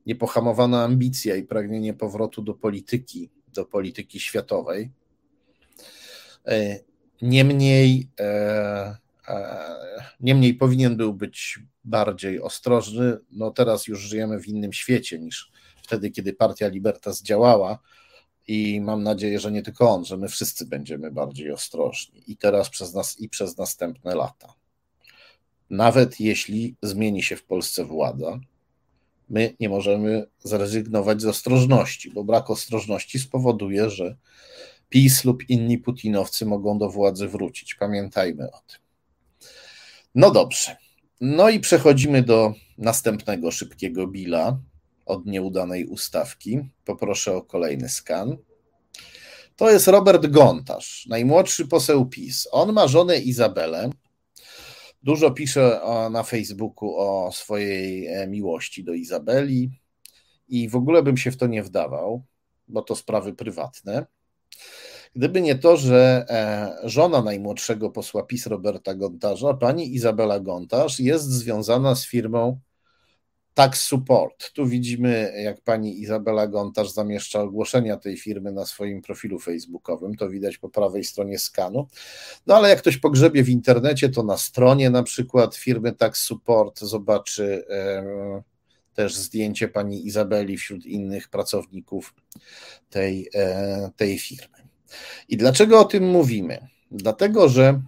niepohamowana ambicja i pragnienie powrotu do polityki, do polityki światowej. E, niemniej, e, e, niemniej powinien był być bardziej ostrożny. No teraz już żyjemy w innym świecie niż wtedy, kiedy Partia Libertas działała i mam nadzieję, że nie tylko on, że my wszyscy będziemy bardziej ostrożni i teraz przez nas i przez następne lata. Nawet jeśli zmieni się w Polsce władza, my nie możemy zrezygnować z ostrożności, bo brak ostrożności spowoduje, że PiS lub inni putinowcy mogą do władzy wrócić. Pamiętajmy o tym. No dobrze. No i przechodzimy do następnego szybkiego billa od nieudanej ustawki. Poproszę o kolejny skan. To jest Robert Gontarz, najmłodszy poseł PiS. On ma żonę Izabelę. Dużo pisze na Facebooku o swojej e, miłości do Izabeli i w ogóle bym się w to nie wdawał, bo to sprawy prywatne. Gdyby nie to, że e, żona najmłodszego posła PiS Roberta Gontarza, pani Izabela Gontarz, jest związana z firmą Tax Support. Tu widzimy, jak pani Izabela Gontarz zamieszcza ogłoszenia tej firmy na swoim profilu facebookowym. To widać po prawej stronie skanu. No ale jak ktoś pogrzebie w internecie, to na stronie na przykład firmy Tax Support zobaczy też zdjęcie pani Izabeli wśród innych pracowników tej, tej firmy. I dlaczego o tym mówimy? Dlatego, że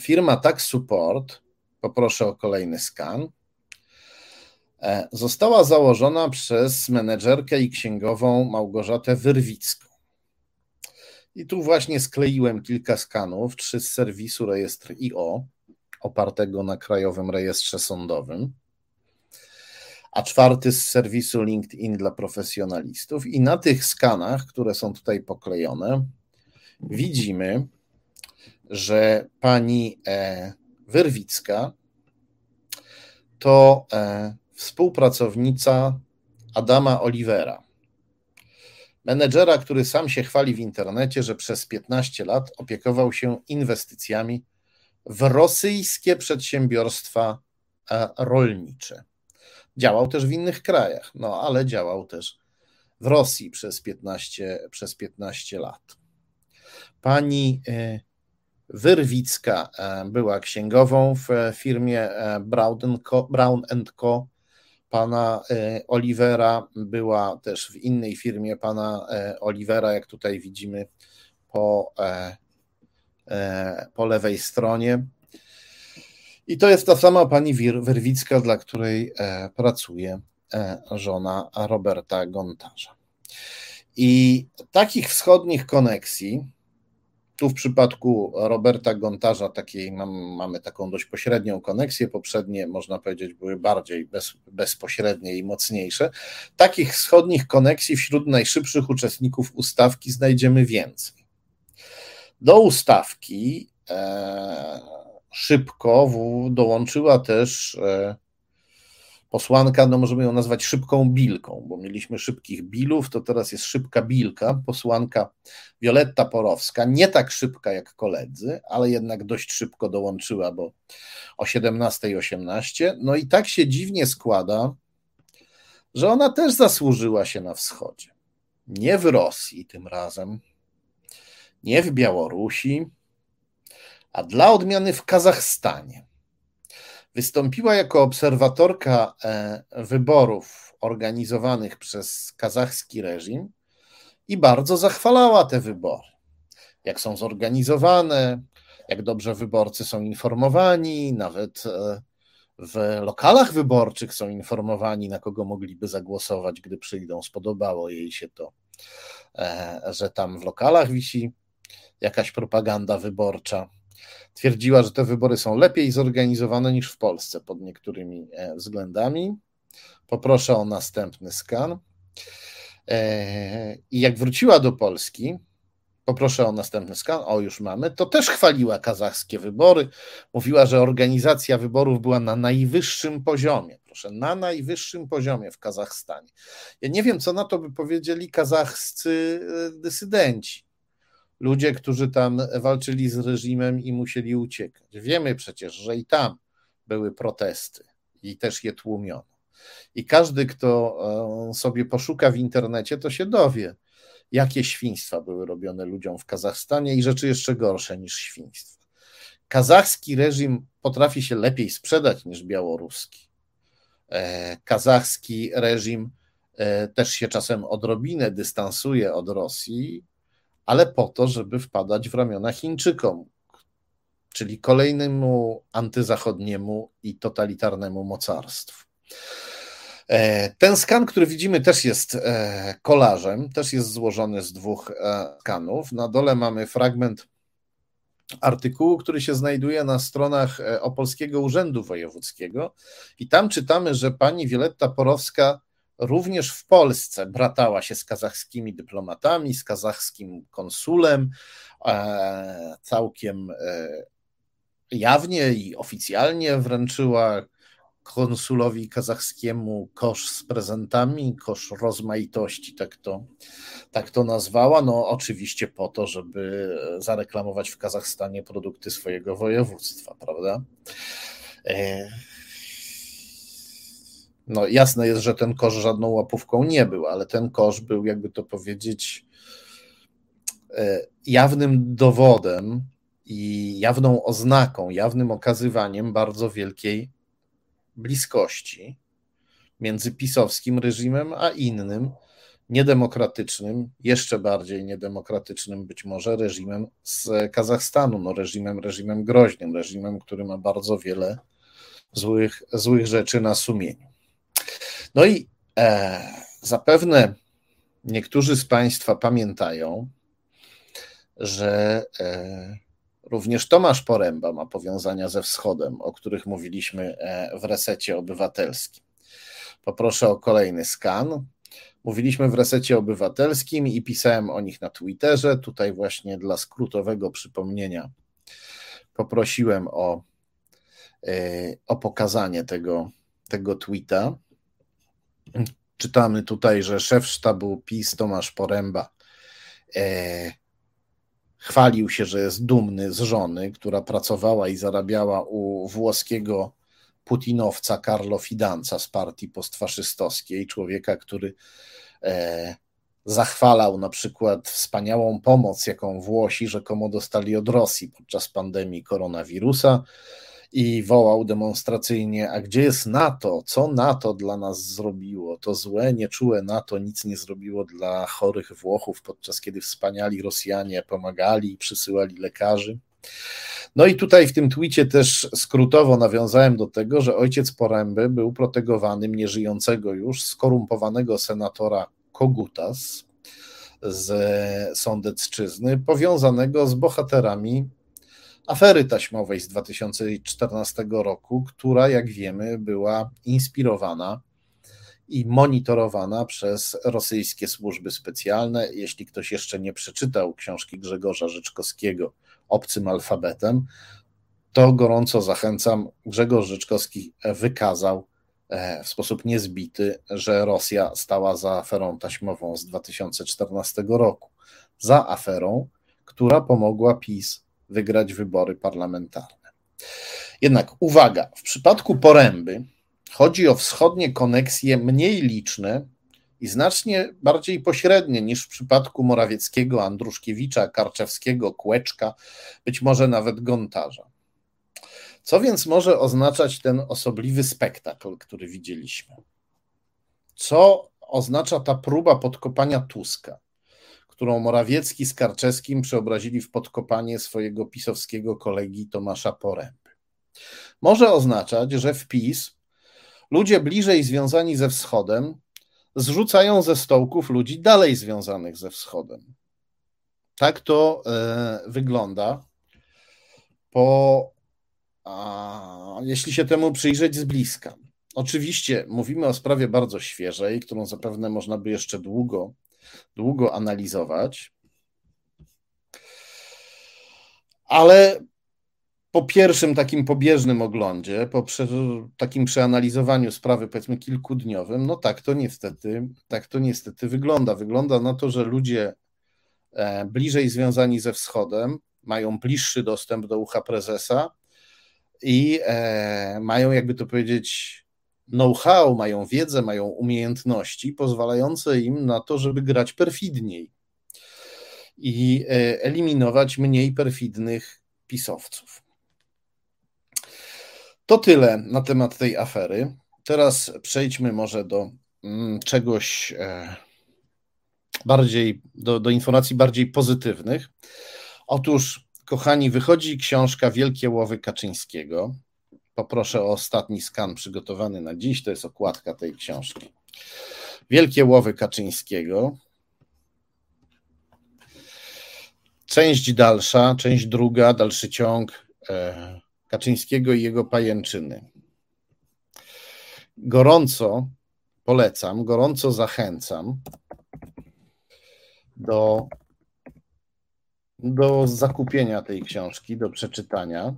firma Tax Support, poproszę o kolejny skan, E, została założona przez menedżerkę i księgową Małgorzatę Wyrwicką. I tu właśnie skleiłem kilka skanów, trzy z serwisu rejestr IO, opartego na Krajowym Rejestrze Sądowym, a czwarty z serwisu LinkedIn dla profesjonalistów. I na tych skanach, które są tutaj poklejone, widzimy, że pani e, Wyrwicka to e, współpracownica Adama Olivera, menedżera, który sam się chwali w internecie, że przez 15 lat opiekował się inwestycjami w rosyjskie przedsiębiorstwa e, rolnicze. Działał też w innych krajach, no ale działał też w Rosji przez 15, przez 15 lat. Pani e, Wyrwicka e, była księgową w firmie Brown Co pana e, Olivera, była też w innej firmie pana e, Olivera, jak tutaj widzimy po, e, po lewej stronie. I to jest ta sama pani Wyrwicka, dla której pracuje żona Roberta Gontarza. I takich wschodnich koneksji tu w przypadku Roberta Gontarza takiej mam, mamy taką dość pośrednią koneksję, poprzednie można powiedzieć były bardziej bez, bezpośrednie i mocniejsze. Takich wschodnich koneksji wśród najszybszych uczestników ustawki znajdziemy więcej. Do ustawki e, szybko w, dołączyła też e, posłanka, no możemy ją nazwać szybką bilką, bo mieliśmy szybkich bilów, to teraz jest szybka bilka, posłanka Wioletta Porowska, nie tak szybka jak koledzy, ale jednak dość szybko dołączyła, bo o 17.18. No i tak się dziwnie składa, że ona też zasłużyła się na wschodzie. Nie w Rosji tym razem, nie w Białorusi, a dla odmiany w Kazachstanie. Wystąpiła jako obserwatorka e, wyborów organizowanych przez kazachski reżim i bardzo zachwalała te wybory. Jak są zorganizowane, jak dobrze wyborcy są informowani, nawet e, w lokalach wyborczych są informowani, na kogo mogliby zagłosować, gdy przyjdą. Spodobało jej się to, e, że tam w lokalach wisi jakaś propaganda wyborcza. Twierdziła, że te wybory są lepiej zorganizowane niż w Polsce pod niektórymi e, względami. Poproszę o następny skan. E, I jak wróciła do Polski, poproszę o następny skan, o już mamy, to też chwaliła kazachskie wybory. Mówiła, że organizacja wyborów była na najwyższym poziomie. Proszę, na najwyższym poziomie w Kazachstanie. Ja nie wiem, co na to by powiedzieli kazachscy e, dysydenci ludzie, którzy tam walczyli z reżimem i musieli uciekać. Wiemy przecież, że i tam były protesty i też je tłumiono. I każdy, kto e, sobie poszuka w internecie, to się dowie, jakie świństwa były robione ludziom w Kazachstanie i rzeczy jeszcze gorsze niż świństwa. Kazachski reżim potrafi się lepiej sprzedać niż białoruski. E, kazachski reżim e, też się czasem odrobinę dystansuje od Rosji, ale po to, żeby wpadać w ramiona Chińczykom, czyli kolejnemu antyzachodniemu i totalitarnemu mocarstwu. E, ten skan, który widzimy, też jest e, kolażem, też jest złożony z dwóch e, skanów. Na dole mamy fragment artykułu, który się znajduje na stronach Opolskiego Urzędu Wojewódzkiego, i tam czytamy, że pani Wioletta Porowska również w Polsce bratała się z kazachskimi dyplomatami, z kazachskim konsulem, e, całkiem e, jawnie i oficjalnie wręczyła konsulowi kazachskiemu kosz z prezentami, kosz rozmaitości, tak to, tak to nazwała. No, oczywiście po to, żeby zareklamować w Kazachstanie produkty swojego województwa, prawda? No jasne jest, że ten kosz żadną łapówką nie był, ale ten kosz był, jakby to powiedzieć, e, jawnym dowodem i jawną oznaką, jawnym okazywaniem bardzo wielkiej bliskości między pisowskim reżimem a innym niedemokratycznym, jeszcze bardziej niedemokratycznym być może reżimem z Kazachstanu, no reżimem, reżimem groźnym, reżimem, który ma bardzo wiele złych, złych rzeczy na sumieniu. No i e, zapewne niektórzy z Państwa pamiętają, że e, również Tomasz Poręba ma powiązania ze wschodem, o których mówiliśmy e, w resecie obywatelskim. Poproszę o kolejny skan. Mówiliśmy w resecie obywatelskim i pisałem o nich na Twitterze. Tutaj właśnie dla skrótowego przypomnienia poprosiłem o, e, o pokazanie tego, tego tweeta. Czytamy tutaj, że szef sztabu PiS Tomasz Poręba e, chwalił się, że jest dumny z żony, która pracowała i zarabiała u włoskiego putinowca Carlo Fidanza z partii postfaszystowskiej, człowieka, który e, zachwalał na przykład wspaniałą pomoc, jaką Włosi rzekomo dostali od Rosji podczas pandemii koronawirusa i wołał demonstracyjnie: A gdzie jest NATO? Co NATO dla nas zrobiło? To złe, nieczułe NATO nic nie zrobiło dla chorych Włochów, podczas kiedy wspaniali Rosjanie pomagali i przysyłali lekarzy. No i tutaj w tym twicie też skrótowo nawiązałem do tego, że ojciec Poręby był protegowanym nieżyjącego już skorumpowanego senatora Kogutas z Sądecczyzny, powiązanego z bohaterami afery taśmowej z 2014 roku, która, jak wiemy, była inspirowana i monitorowana przez rosyjskie służby specjalne. Jeśli ktoś jeszcze nie przeczytał książki Grzegorza Rzeczkowskiego Obcym alfabetem, to gorąco zachęcam. Grzegorz Rzeczkowski wykazał e, w sposób niezbity, że Rosja stała za aferą taśmową z 2014 roku. Za aferą, która pomogła PiS wygrać wybory parlamentarne. Jednak uwaga, w przypadku Poręby chodzi o wschodnie koneksje mniej liczne i znacznie bardziej pośrednie niż w przypadku Morawieckiego, Andruszkiewicza, Karczewskiego, Kłeczka, być może nawet Gontarza. Co więc może oznaczać ten osobliwy spektakl, który widzieliśmy? Co oznacza ta próba podkopania Tuska? Którą Morawiecki z Karczewskim przeobrazili w podkopanie swojego pisowskiego kolegi Tomasza Poręby. Może oznaczać, że w PiS ludzie bliżej związani ze wschodem zrzucają ze stołków ludzi dalej związanych ze wschodem. Tak to e, wygląda. Po, a, jeśli się temu przyjrzeć z bliska. Oczywiście mówimy o sprawie bardzo świeżej, którą zapewne można by jeszcze długo długo analizować. Ale po pierwszym takim pobieżnym oglądzie, po takim przeanalizowaniu sprawy, powiedzmy kilkudniowym, no tak to niestety, tak to niestety wygląda. Wygląda na to, że ludzie e, bliżej związani ze wschodem mają bliższy dostęp do ucha prezesa i e, mają, jakby to powiedzieć, know-how, mają wiedzę, mają umiejętności pozwalające im na to, żeby grać perfidniej i e, eliminować mniej perfidnych pisowców. To tyle na temat tej afery. Teraz przejdźmy może do mm, czegoś e, bardziej, do, do informacji bardziej pozytywnych. Otóż, kochani, wychodzi książka Wielkie Łowy Kaczyńskiego. Poproszę o ostatni skan przygotowany na dziś. To jest okładka tej książki. Wielkie łowy Kaczyńskiego. Część dalsza, część druga, dalszy ciąg e, Kaczyńskiego i jego pajęczyny. Gorąco polecam, gorąco zachęcam do, do zakupienia tej książki, do przeczytania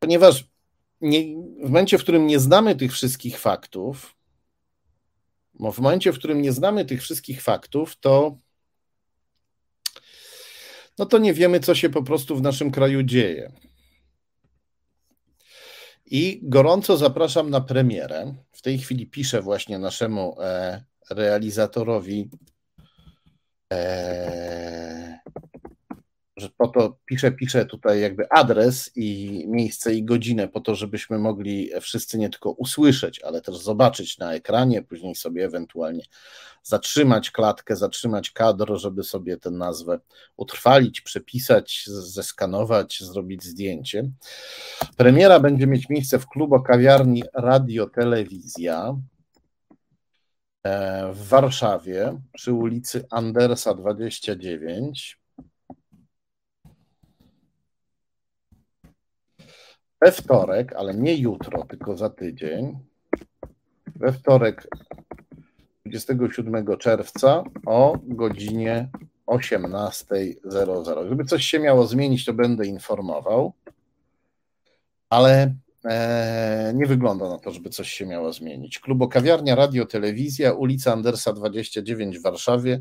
ponieważ nie, w momencie, w którym nie znamy tych wszystkich faktów, w momencie, w którym nie znamy tych wszystkich faktów, to no to nie wiemy, co się po prostu w naszym kraju dzieje. I gorąco zapraszam na premierę. W tej chwili piszę właśnie naszemu e, realizatorowi, e, że po to piszę, piszę tutaj jakby adres i miejsce i godzinę po to, żebyśmy mogli wszyscy nie tylko usłyszeć, ale też zobaczyć na ekranie, później sobie ewentualnie zatrzymać klatkę, zatrzymać kadr, żeby sobie tę nazwę utrwalić, przepisać, zeskanować, zrobić zdjęcie. Premiera będzie mieć miejsce w klubo kawiarni Radio Telewizja e, w Warszawie przy ulicy Andersa 29. We wtorek, ale nie jutro, tylko za tydzień. We wtorek 27 czerwca o godzinie 18.00. Gdyby coś się miało zmienić, to będę informował, ale e, nie wygląda na to, żeby coś się miało zmienić. Klubo Kawiarnia, Radio, Telewizja, ulica Andersa 29 w Warszawie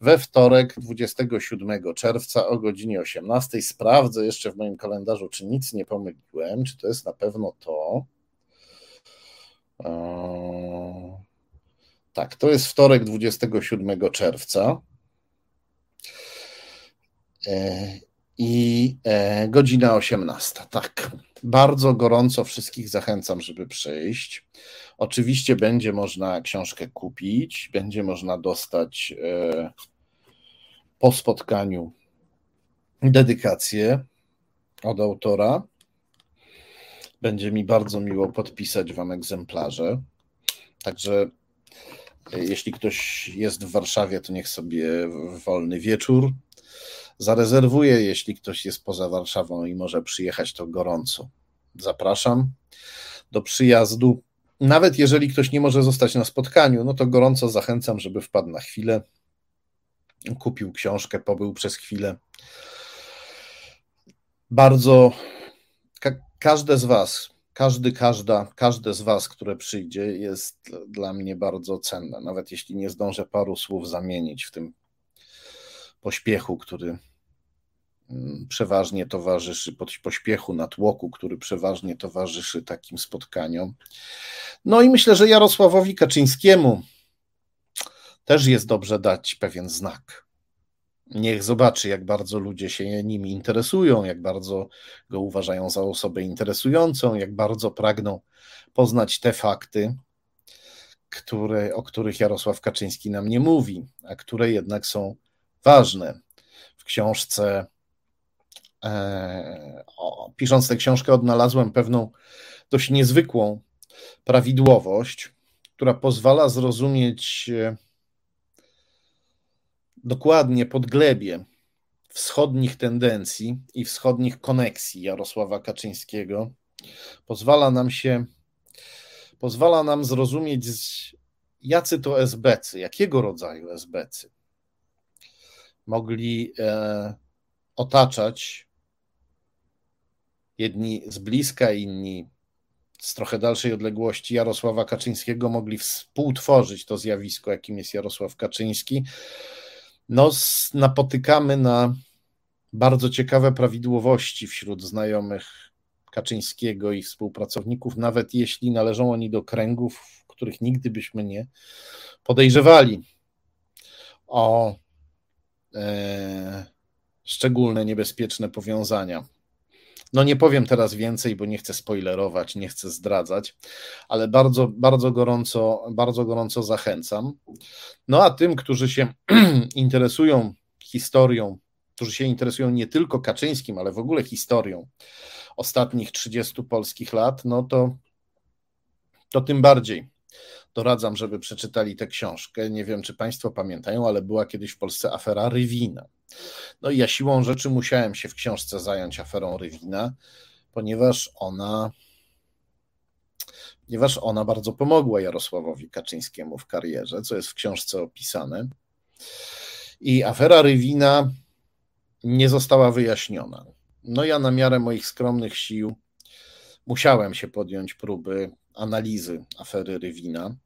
we wtorek 27 czerwca o godzinie 18. Sprawdzę jeszcze w moim kalendarzu, czy nic nie pomyliłem, czy to jest na pewno to. Tak, to jest wtorek 27 czerwca. E, I e, godzina 18. Tak, bardzo gorąco wszystkich zachęcam, żeby przyjść. Oczywiście będzie można książkę kupić, będzie można dostać e, po spotkaniu dedykację od autora. Będzie mi bardzo miło podpisać Wam egzemplarze. Także jeśli ktoś jest w Warszawie, to niech sobie wolny wieczór zarezerwuje. Jeśli ktoś jest poza Warszawą i może przyjechać, to gorąco zapraszam do przyjazdu. Nawet jeżeli ktoś nie może zostać na spotkaniu, no to gorąco zachęcam, żeby wpadł na chwilę, kupił książkę, pobył przez chwilę. Bardzo ka każde z Was, każdy, każda, każde z Was, które przyjdzie, jest dla mnie bardzo cenne. Nawet jeśli nie zdążę paru słów zamienić w tym pośpiechu, który przeważnie towarzyszy, pośpiechu, natłoku, który przeważnie towarzyszy takim spotkaniom. No i myślę, że Jarosławowi Kaczyńskiemu też jest dobrze dać pewien znak. Niech zobaczy, jak bardzo ludzie się nim interesują, jak bardzo go uważają za osobę interesującą, jak bardzo pragną poznać te fakty, które, o których Jarosław Kaczyński nam nie mówi, a które jednak są ważne. W książce, o, pisząc tę książkę, odnalazłem pewną dość niezwykłą prawidłowość, która pozwala zrozumieć e, dokładnie podglebie wschodnich tendencji i wschodnich koneksji Jarosława Kaczyńskiego. Pozwala nam się, pozwala nam zrozumieć, jacy to SBcy, jakiego rodzaju SBcy mogli e, otaczać jedni z bliska, inni z trochę dalszej odległości Jarosława Kaczyńskiego, mogli współtworzyć to zjawisko, jakim jest Jarosław Kaczyński no, napotykamy na bardzo ciekawe prawidłowości wśród znajomych Kaczyńskiego i współpracowników, nawet jeśli należą oni do kręgów, których nigdy byśmy nie podejrzewali o e, szczególne niebezpieczne powiązania. No nie powiem teraz więcej, bo nie chcę spoilerować, nie chcę zdradzać, ale bardzo, bardzo gorąco, bardzo gorąco zachęcam. No a tym, którzy się (clears throat) interesują historią, którzy się interesują nie tylko Kaczyńskim, ale w ogóle historią ostatnich 30 polskich lat, no to, to tym bardziej doradzam, żeby przeczytali tę książkę. Nie wiem, czy Państwo pamiętają, ale była kiedyś w Polsce afera Rywina. No i ja siłą rzeczy musiałem się w książce zająć aferą Rywina, ponieważ ona ponieważ ona bardzo pomogła Jarosławowi Kaczyńskiemu w karierze, co jest w książce opisane. I afera Rywina nie została wyjaśniona. No ja na miarę moich skromnych sił musiałem się podjąć próby analizy afery Rywina,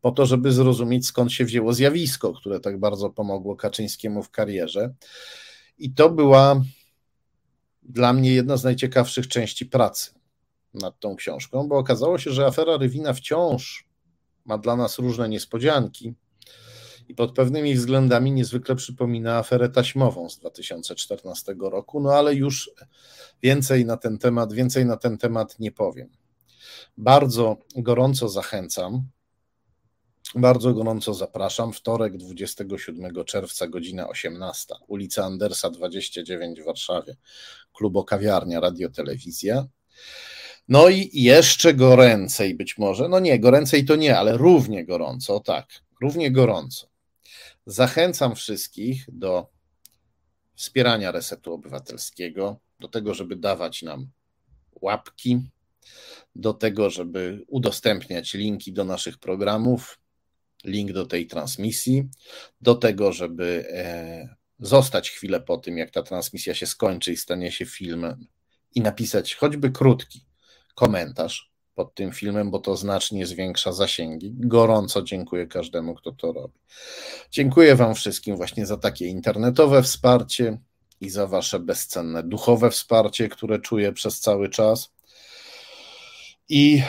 po to, żeby zrozumieć, skąd się wzięło zjawisko, które tak bardzo pomogło Kaczyńskiemu w karierze. I to była dla mnie jedna z najciekawszych części pracy nad tą książką, bo okazało się, że afera Rywina wciąż ma dla nas różne niespodzianki i pod pewnymi względami niezwykle przypomina aferę taśmową z 2014 roku, no ale już więcej na ten temat, więcej na ten temat nie powiem. Bardzo gorąco zachęcam, bardzo gorąco zapraszam. Wtorek 27 czerwca, godzina 18, ulica Andersa 29 w Warszawie, klubo kawiarnia, radio, telewizja. No i jeszcze goręcej być może, no nie, goręcej to nie, ale równie gorąco, tak, równie gorąco. Zachęcam wszystkich do wspierania resetu obywatelskiego, do tego, żeby dawać nam łapki, do tego, żeby udostępniać linki do naszych programów, link do tej transmisji, do tego, żeby e, zostać chwilę po tym, jak ta transmisja się skończy i stanie się filmem, i napisać choćby krótki komentarz pod tym filmem, bo to znacznie zwiększa zasięgi. Gorąco dziękuję każdemu, kto to robi. Dziękuję Wam wszystkim właśnie za takie internetowe wsparcie i za Wasze bezcenne duchowe wsparcie, które czuję przez cały czas. I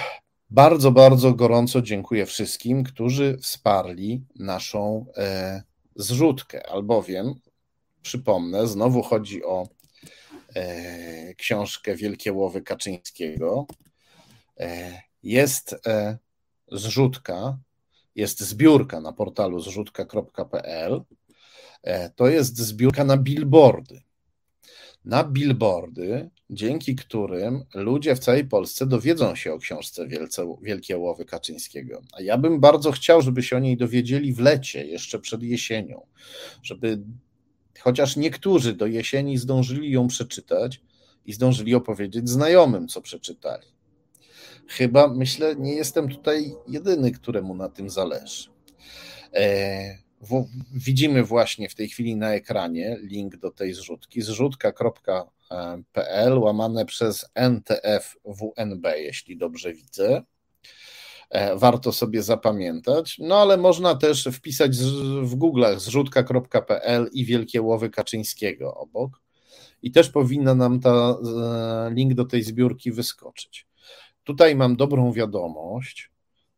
bardzo, bardzo gorąco dziękuję wszystkim, którzy wsparli naszą e, zrzutkę, albowiem, przypomnę, znowu chodzi o e, książkę Wielkie Łowy Kaczyńskiego. E, jest e, zrzutka, jest zbiórka na portalu zrzutka.pl. E, to jest zbiórka na billboardy na billboardy, dzięki którym ludzie w całej Polsce dowiedzą się o książce Wielce, Wielkie Łowy Kaczyńskiego. A ja bym bardzo chciał, żeby się o niej dowiedzieli w lecie, jeszcze przed jesienią, żeby chociaż niektórzy do jesieni zdążyli ją przeczytać i zdążyli opowiedzieć znajomym, co przeczytali. Chyba, myślę, nie jestem tutaj jedyny, któremu na tym zależy. E, widzimy właśnie w tej chwili na ekranie link do tej zrzutki, zrzutka.pl łamane przez NTF-WNB, jeśli dobrze widzę. E, warto sobie zapamiętać, no ale można też wpisać w Google'ach zrzutka.pl i Wielkie Łowy Kaczyńskiego obok i też powinna nam ta e, link do tej zbiórki wyskoczyć. Tutaj mam dobrą wiadomość,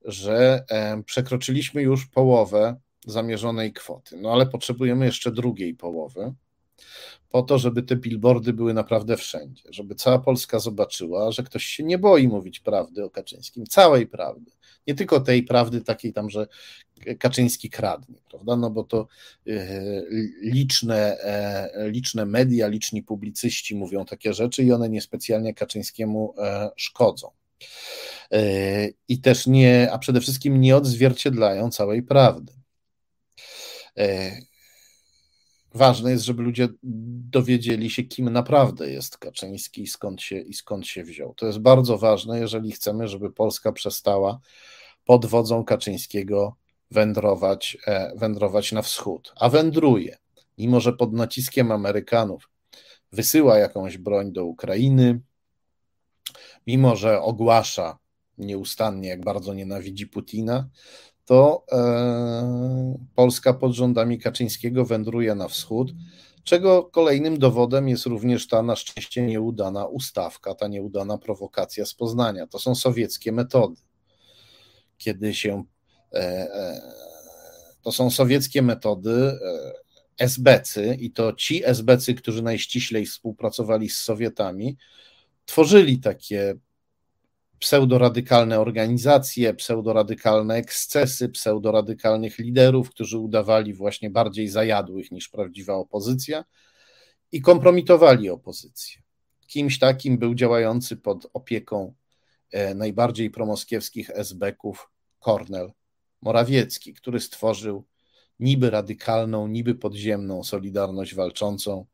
że e, przekroczyliśmy już połowę zamierzonej kwoty. No ale potrzebujemy jeszcze drugiej połowy, po to, żeby te billboardy były naprawdę wszędzie, żeby cała Polska zobaczyła, że ktoś się nie boi mówić prawdy o Kaczyńskim, całej prawdy. Nie tylko tej prawdy takiej tam, że Kaczyński kradnie, prawda? No bo to e, liczne, e, liczne media, liczni publicyści mówią takie rzeczy i one niespecjalnie Kaczyńskiemu e, szkodzą. I też nie, a przede wszystkim nie odzwierciedlają całej prawdy. E, ważne jest, żeby ludzie dowiedzieli się, kim naprawdę jest Kaczyński i skąd się, i skąd się wziął. To jest bardzo ważne, jeżeli chcemy, żeby Polska przestała pod wodzą Kaczyńskiego wędrować, e, wędrować na wschód, a wędruje, mimo że pod naciskiem Amerykanów wysyła jakąś broń do Ukrainy, mimo że ogłasza nieustannie, jak bardzo nienawidzi Putina, to e, Polska pod rządami Kaczyńskiego wędruje na wschód, czego kolejnym dowodem jest również ta na szczęście nieudana ustawka, ta nieudana prowokacja z Poznania. To są sowieckie metody. Kiedy się. E, e, to są sowieckie metody. SBcy, i to ci SBcy, którzy najściślej współpracowali z Sowietami, tworzyli takie pseudoradykalne organizacje, pseudoradykalne ekscesy, pseudoradykalnych liderów, którzy udawali właśnie bardziej zajadłych niż prawdziwa opozycja i kompromitowali opozycję. Kimś takim był działający pod opieką e, najbardziej promoskiewskich esbeków Kornel Morawiecki, który stworzył niby radykalną, niby podziemną Solidarność Walczącą,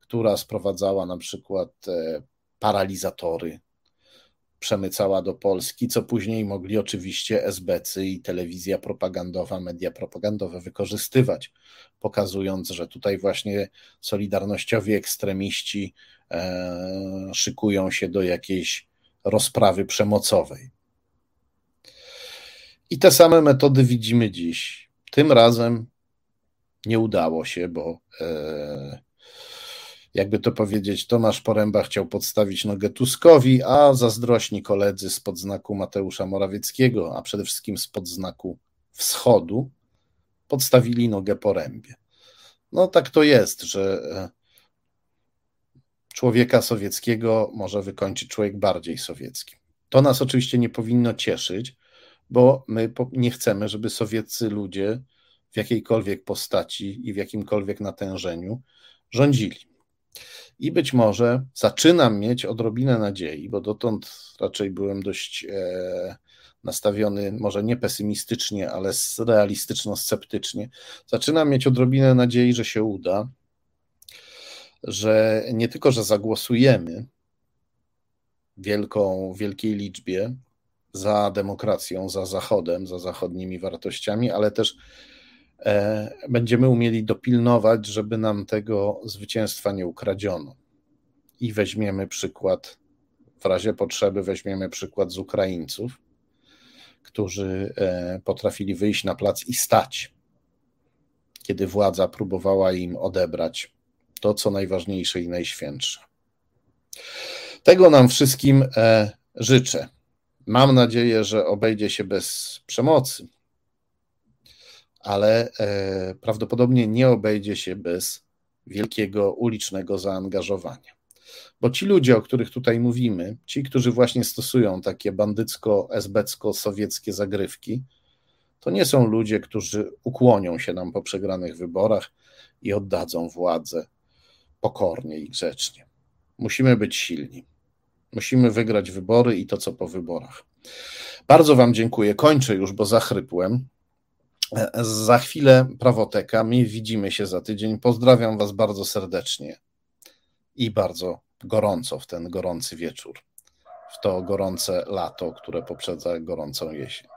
która sprowadzała na przykład e, paralizatory przemycała do Polski, co później mogli oczywiście SBC i telewizja propagandowa, media propagandowe wykorzystywać, pokazując, że tutaj właśnie solidarnościowi ekstremiści e, szykują się do jakiejś rozprawy przemocowej. I te same metody widzimy dziś. Tym razem nie udało się, bo e, jakby to powiedzieć, Tomasz Poręba chciał podstawić nogę Tuskowi, a zazdrośni koledzy spod znaku Mateusza Morawieckiego, a przede wszystkim spod znaku wschodu, podstawili nogę po rębie. No tak to jest, że e, człowieka sowieckiego może wykończyć człowiek bardziej sowiecki. To nas oczywiście nie powinno cieszyć, bo my nie chcemy, żeby sowieccy ludzie w jakiejkolwiek postaci i w jakimkolwiek natężeniu rządzili. I być może zaczynam mieć odrobinę nadziei, bo dotąd raczej byłem dość e, nastawiony, może nie pesymistycznie, ale realistyczno-sceptycznie. Zaczynam mieć odrobinę nadziei, że się uda, że nie tylko, że zagłosujemy wielką, wielkiej liczbie za demokracją, za Zachodem, za zachodnimi wartościami, ale też będziemy umieli dopilnować, żeby nam tego zwycięstwa nie ukradziono. I weźmiemy przykład, w razie potrzeby, weźmiemy przykład z Ukraińców, którzy e, potrafili wyjść na plac i stać, kiedy władza próbowała im odebrać to, co najważniejsze i najświętsze. Tego nam wszystkim e, życzę. Mam nadzieję, że obejdzie się bez przemocy, ale e, prawdopodobnie nie obejdzie się bez wielkiego ulicznego zaangażowania. Bo ci ludzie, o których tutaj mówimy, ci, którzy właśnie stosują takie bandycko-esbecko-sowieckie zagrywki, to nie są ludzie, którzy ukłonią się nam po przegranych wyborach i oddadzą władzę pokornie i grzecznie. Musimy być silni. Musimy wygrać wybory i to, co po wyborach. Bardzo Wam dziękuję. Kończę już, bo zachrypłem. Za chwilę prawoteka. My widzimy się za tydzień. Pozdrawiam Was bardzo serdecznie i bardzo gorąco w ten gorący wieczór, w to gorące lato, które poprzedza gorącą jesień.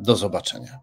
Do zobaczenia.